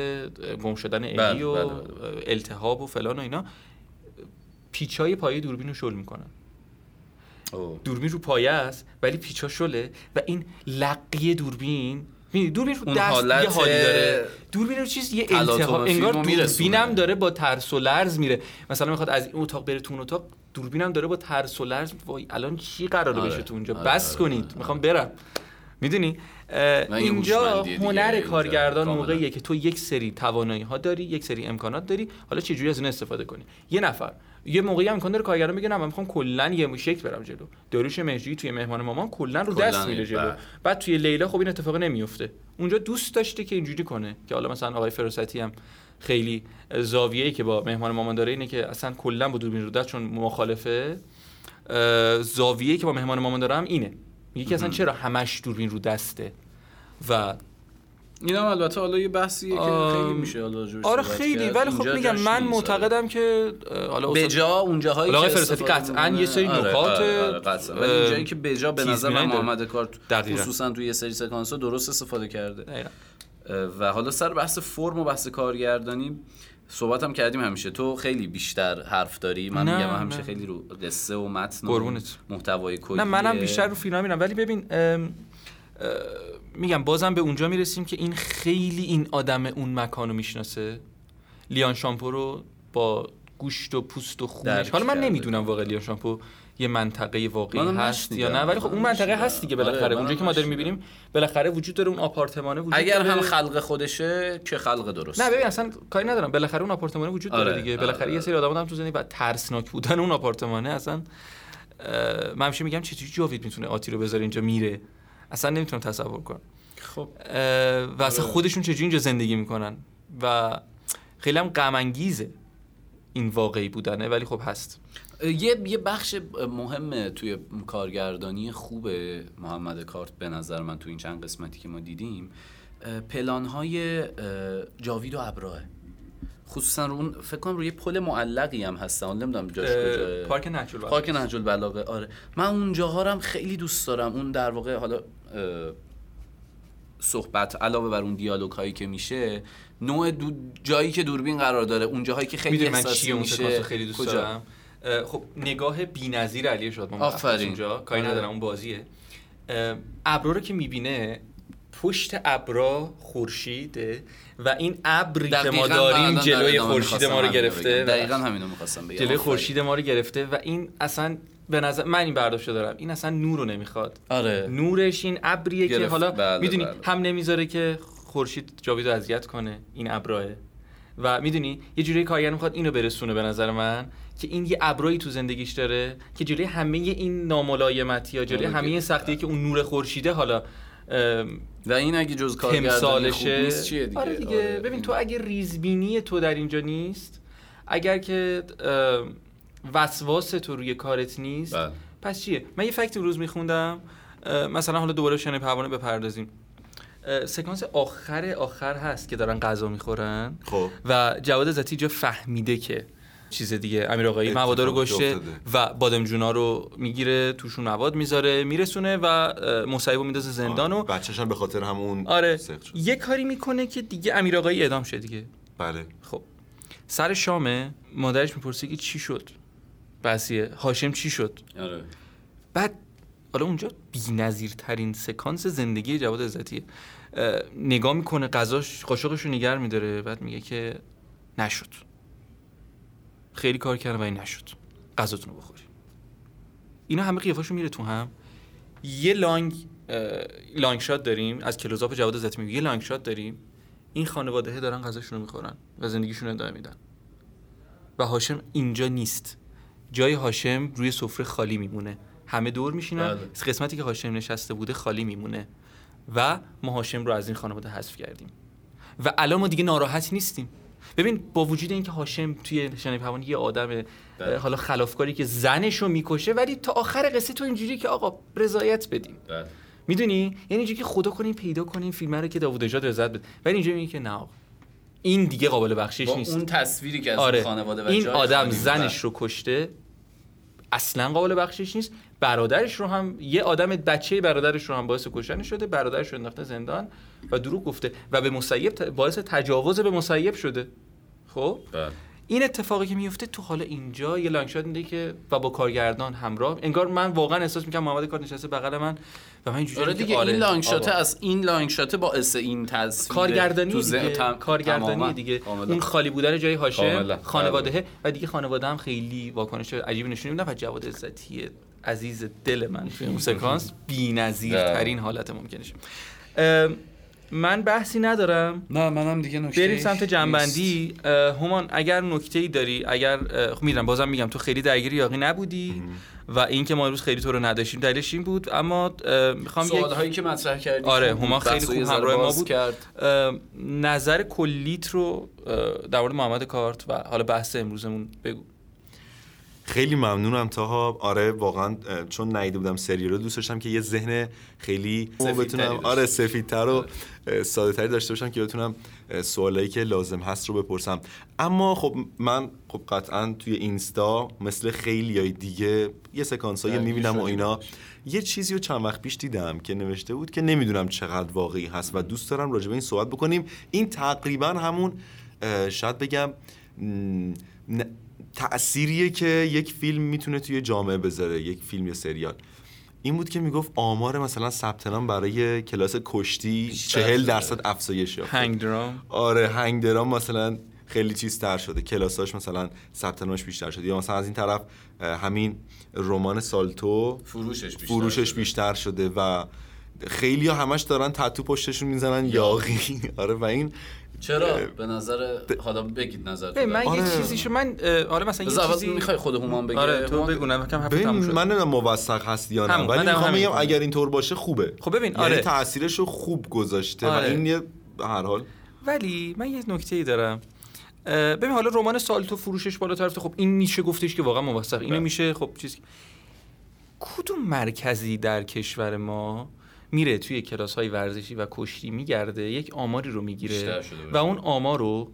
گم شدن الی بله، و بله، اه، التهاب و فلان و اینا. پیچای پایه دوربین رو شل می‌کنن. دوربین رو پایه است ولی پیچا شله و این لقی دوربین می‌بینی دوربین رو اون دست حالت یه حالی داره دوربین رو چیز یه التهاب انگار. دوربینم داره با ترس و لرز میره مثلا می‌خواد از این اتاق بره تو اون اتاق دوربینم داره با ترس و لرز وای الان چی قراره آره. بشه تو اونجا آره، بس آره، کنید آره. می‌خوام برم می‌دونی اینجا هنر. کارگردان. موقعیه که تو یک سری توانایی ها داری یک سری امکانات داری حالا چه جوری از این استفاده کنی یه نفر یه موقعی هم امکان داره کارگردان بگه نه من می‌خوام کلا یه شکل برم جلو. داریوش مهرجویی توی مهمان مامان کلا رو دست میره جلو. بله. بعد توی لیلا خب این اتفاق نمیفته اونجا دوست داشته که اینجوری کنه که حالا مثلا آقای فراستی هم خیلی زاویه‌ای که با مهمان مامان داره اینه که اصلا کلا با دوربین رو دست چون مخالفه زاویه‌ای که با مهمان مامان دارم اینه. میگه که اصلا چرا همش دوربین رو دسته و این هم البته حالا یه بحثیه که خیلی میشه حالا راجعش آره خیلی. ولی خب اینجا میگم من آره. معتقدم که حالا به استاد- جا اونجاهایی که استفاده قطعاً یه سری می‌کنه. نکات، آره، آره، قطعاً. ولی اه، اینجایی که به جا به نظر من. محمد کار. خصوصا توی یه سری سکانس ها درست استفاده کرده و حالا سر بحث فرم و بحث کارگردانی صحبت هم کردیم همیشه تو خیلی بیشتر حرف داری من نه، میگم من همیشه نه. خیلی رو قصه و متن و. محتوای کلی نه منم بیشتر رو فیلم میرم ولی ببین ام، میگم بازم به اونجا می‌رسیم که این خیلی این آدم اون مکان رو می‌شناسه لیان شامپو رو با گوشت و پوست و خونش حالا من. نمی‌دونم واقعا لیان شامپو یه منطقه واقعی هست یا. نه ولی خب اون منطقه. هست دیگه آره، بالاخره منم اونجایی که ما داریم. می‌بینیم بالاخره وجود داره اون آپارتمانه وجود اگر داره. هم خلق خودشه که خلق درست نه ببین اصلا کاری ندارم بالاخره اون آپارتمانه وجود داره آره، دیگه آره، بالاخره یه آره. سری آدم هم تو زندگی و ترسناک بودن اون آپارتمانه اصلا من همیشه میگم چطوری جاوید می‌تونه آتی رو بذاره اینجا میره اصلا نمی‌تونم تصور کنم. خب. و اصلا آره. خودشون چجوری اینجا زندگی می‌کنن؟ و خیلی هم غم انگیزه این واقعی بودنه ولی خب هست. یه یه بخش مهمه توی کارگردانی خوب محمد کارت به نظر من تو این چند قسمتی که ما دیدیم پلان های جاوید و ابراه خصوصا رو اون فکر کنم روی پل معلقی هم هستن. حالا نمی‌دونم جاش کجاه پارک نهجل پارک نهج البلاغه آره. من اونجاها هم خیلی دوست دارم. اون در واقع حالا صحبت علاوه بر اون دیالوگ هایی که میشه نوع دو جایی که دوربین قرار داره اون جاهایی که خیلی احساسی اون میشه. خیلی دوست کجا؟ دارم؟ خب نگاه بی‌نظیر علی شادمان. آفرین. اونجا. کاری آره. ندارم اون بازیه. اه، ابرا رو که می‌بینه پشت ابرا خورشیده و این ابری که ما داریم جلوی خورشید ما رو گرفته. دقیقاً همینو می‌خواستم بگم جلوی. خورشید ما رو گرفته و این اصلا به نظر من این برداشت دارم این اصلا نور رو نمی‌خواد آره نورش این ابریه که. حالا بله، می‌دونی بله. هم نمی‌ذاره که خورشید جاوید رو اذیت کنه این ابراه و می‌دونی یه جوری کارگر می‌خواد اینو برسونه به نظر من که این یه ابرایی تو زندگیش داره که جلوی همه این ناملایمتی یا جلوی همه. سختی که اون نور خورشیده حالا و این اگه جز کارگردانی خوب نیست چیه دیگه؟ آره دیگه. ببین تو اگه ریزبینی تو در اینجا نیست اگر که وسواس تو روی کارت نیست بله. پس چیه؟ من یه فکت روز میخوندم مثلا حالا دوباره شنه پروانه بپردازیم. سکانس آخر آخر هست که دارن غذا می‌خورن خب. و جواد عزتی جا فهمیده که چیز دیگه. امیر آقایی مواد رو گشته. و بادمجونا رو می‌گیره توشون مواد می‌ذاره میرسونه و اه، مصیب رو میندازه زندان و بچه‌ش هم به خاطر همون آره سخت شد. یه کاری می‌کنه که دیگه امیر آقایی اعدام شه دیگه. بله. خب. سر شامه مادرش می‌پرسه که چی شد؟ بسیه هاشم چی شد؟ آره. بعد حالا اونجا بی‌نظیرترین سکانس زندگی جواد عزتیه. اه، نگاه می‌کنه غذاش قاشقش رو نگر میداره بعد میگه که نشد. خیلی کار کردم ولی نشد. غذاتون رو بخوری. اینا همه قیافاشون میره تو هم. یه لانگ لانگ شات داریم. از کلوزاپ جواد عزتی میگه یه لانگ شات داریم. این خانواده دارن غذاشون رو می‌خورن و زندگیشون رو ادامه میدن. و هاشم اینجا نیست. جای هاشم روی سفره خالی میمونه. همه دور میشینن. بله. قسمتی که هاشم نشسته بوده خالی میمونه. و ما هاشم رو از این خانواده حذف کردیم. و الان ما دیگه ناراحت نیستیم. ببین با وجود اینکه هاشم توی شنه پهوانی یه آدم بله. حالا خلافکاری که زنش رو می‌کشه ولی تا آخر قصه تو اینجوری که آقا رضایت بدیم. بله. می‌دونی؟ یعنی اینجوری که خدا کنیم پیدا کنیم فیلم رو که داوود نژاد رضایت بده. ولی اینجا میگه که نه آقا. این دیگه قابل بخشش نیست. اون تصویری که از آره. خانواده و این آدم. زنش رو کشته اصلا قابل بخشش نیست. برادرش رو هم یه آدم بچه برادرش رو هم باعث کشتن شده برادرش رو انداخته زندان و دروغ گفته و به مسیب ت- باعث تجاوز به مسیب شده. خب بله. این اتفاقی که میفته تو حالا اینجا یه لانگ شات میده که و با کارگردان همراه انگار من واقعا احساس می‌کنم محمد کار نشسته بغل من و من اینجوری آره که دیگه این long shot. از این long shot باعث این تصویر کارگردانی تو دیگه تم- کارگردانی تماماً. دیگه کاملاً. اون خالی بودن جای هاشم کاملاً. خانواده و دیگه خانواده هم خیلی واکنش عجیبی نشون نمیدن و جواد عزتی عزیز دل من توی اون سکانس [laughs] بی‌نظیرترین حالت ممکنش ام، من بحثی ندارم. نه منم دیگه نکته بریم سمت جمع‌بندی. همان اگر نکته ای داری اگر خب میرم بازم میگم تو خیلی درگیر یاغی نبودی و اینکه ما امروز خیلی تو رو نداشتیم دلیلش این بود. اما می‌خوام یک سوال هایی که مطرح کردی آره،. هما خیلی خوب همراه ما بود. کرد. نظر کلیت رو در مورد محمد کارت و حالا بحث امروزمون بگو. خیلی ممنونم تاها. آره واقعا چون ندیده بودم سریال رو دوست داشتم که یه ذهن خیلی بتونم. آره سفیدتر و ساده تری داشته باشم که بتونم سوالایی که لازم هست رو بپرسم. اما خب من خب قطعا توی اینستا مثل خیلی های دیگه یه سکانس هایی درگیر می‌بینم و. اینا. یه چیزی رو چند وقت پیش دیدم که نوشته بود که نمی‌دونم چقدر واقعی هست و دوست دارم راجع به این صحبت بکنیم. این تقریبا همون شاید بگم تأثیریه که یک فیلم می‌تونه توی جامعه بذاره یک فیلم یا سریال. این بود که می‌گفت آمار مثلا ثبت نام برای کلاس کشتی چهل. درصد افزایش یافته. هنگ درام. آره هنگ درام مثلا خیلی چیزتر شده. کلاساش مثلا ثبت نامش بیشتر شده. یا مثلا از این طرف همین رمان سالتو فروشش بیشتر فروشش شده. بیشتر شده و خیلی ها همش دارن تتو پشتشون می‌زنن یاقی. [laughs] آره و این چرا؟ به نظر حالا بگید نظر ببین، من یه آره. چیزیشو من حالا مثلا یه چیزی می‌خوای خود هومان بگه آره تو بگو نه کم حرف تموم شد. من نمی‌دونم موثق هست یا نه ولی می‌خوام بگم میگم. اگر اینطور باشه خوبه. خب ببین یعنی آره. تاثیرش رو خوب گذاشته آره. و این یه هر حال. ولی من یه نکته ای دارم ببین حالا رمان سالتو فروشش بالا رفته. خب این میشه گفتش که واقعا موثق. اینو بله. میشه خب چیز کدوم مرکزی در کشور ما میره توی کلاس های ورزشی و کشتی میگرده یک آماری رو می‌گیره. و اون آمار رو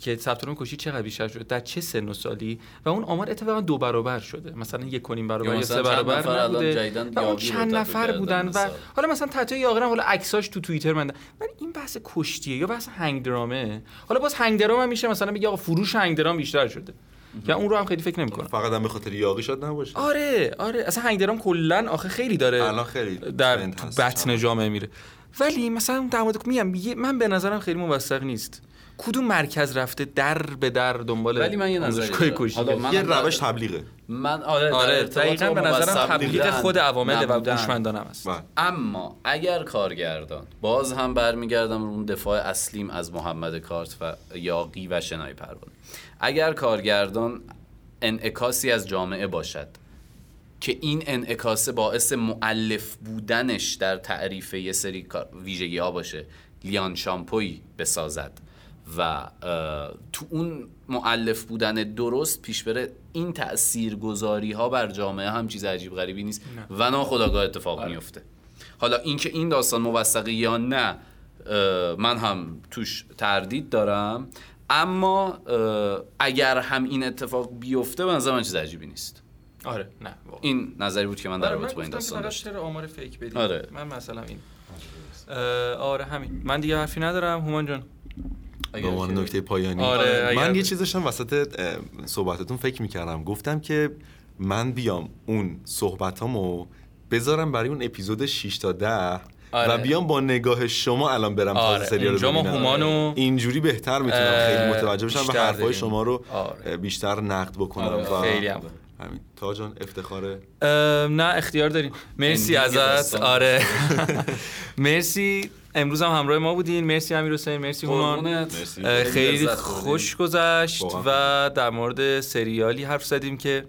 که ثبت نام کشتی چقدر بیشتر شده در چه سن و سالی؟ و اون آمار اتفاقا دو برابر شده. مثلا یک و نیم برابر یا سه برابر نبوده. و اون چند نفر بودن و. حالا مثلا تتوی یاغی هم حالا عکساش تو توییتر من ولی این بحث کشتیه یا بحث هنگ درامه حالا باز هنگ درام هم میشه مثلا بگی آقا فروش هنگ درام بیشتر شده. که اون رو هم خیلی فکر نمی‌کنم. فقط هم به خاطر یاقی شاد نباشه. آره آره. اصلا هنگ درام کلا آخه خیلی داره الان خیلی در. بطن جامعه میره. ولی مثلا در مورد میگم من به نظرم خیلی موثق نیست. کدوم مرکز رفته در به در دنبال ولی من یه نظری حالا یه روش تبلیغه. من آره, آره دقیقا به نظرم تبلیغ خود عوامل و نبودن. هوشمندانم است. بله. اما اگر کارگردان باز هم برمیگردم رو اون دفاع اصلیم از محمد کارت و یاقی و شنای پروانه. اگر کارگردان انعکاسی از جامعه باشد که این انعکاسه باعث معلف بودنش در تعریف یه سری ویژگی ها باشه لیان شامپوی بسازد و تو اون معلف بودن درست پیش بره این تأثیر گذاری ها بر جامعه هم چیز عجیب غریبی نیست و ناخداگاه اتفاق میفته حالا اینکه این داستان موثقه یا نه من هم توش تردید دارم. اما اگر هم این اتفاق بیفته به نظر من چیز عجیبی نیست. آره نه واقعا. این نظری بود که من در آره، رابطه با این داستان داشتم. آمار فیک بدیم آره. من مثلا این. آره همین. من دیگه حرفی ندارم. هومان جان. به عنوان نکته پایانی. آره، اگر- من یه چیز داشتم وسط صحبتتون فکر می‌کردم. گفتم که من بیام اون صحبتامو بذارم برای اون اپیزود 6 تا 10 آره. و بیام با نگاه شما الان برم آره، تازه سریال رو ببینم. هومانو اینجوری بهتر می‌تونم اه، خیلی متوجه بشم و حرفای داریم. شما رو آره. بیشتر نقد بکنم آره، و خیلی هم. همین تا جان افتخاره نه اختیار داریم مرسی ازت. آره [laughs] مرسی امروز هم همراه ما بودین مرسی امیر حسین مرسی هومان خیلی خوش گذشت. و در مورد سریالی حرف زدیم که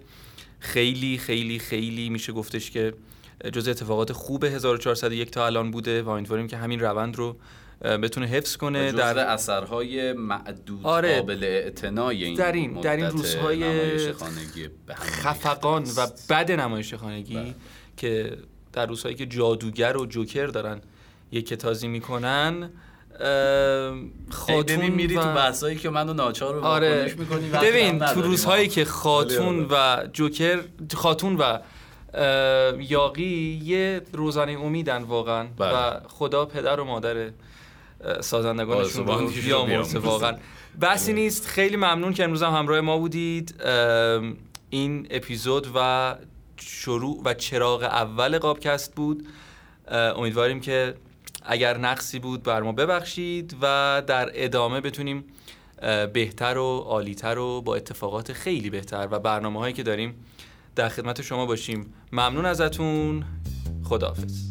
خیلی خیلی خیلی میشه گفتش که جز اتفاقات خوب 1401 تا الان بوده و امیدواریم که همین روند رو بتونه حفظ کنه در اثرهای معدود آره. قابل اعتنای این در این- در این روزهای خفقان و. بد نمایش خانگی بله. که در روزهایی که جادوگر و جوکر دارن یک تازی می‌کنن خاتون ببین میری و... تو بحثایی که منو ناچار رو آره می‌کنی ببین تو روزهایی. که خاتون و جوکر خاتون و یاقی یه روزانه امیدن واقعا. بله. و خدا پدر و مادر سازندگانشون رو بیامرزه. واقعا. بحثی نیست. خیلی ممنون که امروز هم همراه ما بودید. این اپیزود و شروع و چراغ اول قابکست بود. امیدواریم که اگر نقصی بود بر ما ببخشید و در ادامه بتونیم بهتر و عالیتر و با اتفاقات خیلی بهتر و برنامه هایی که داریم در خدمت شما باشیم. ممنون ازتون. خداحافظ.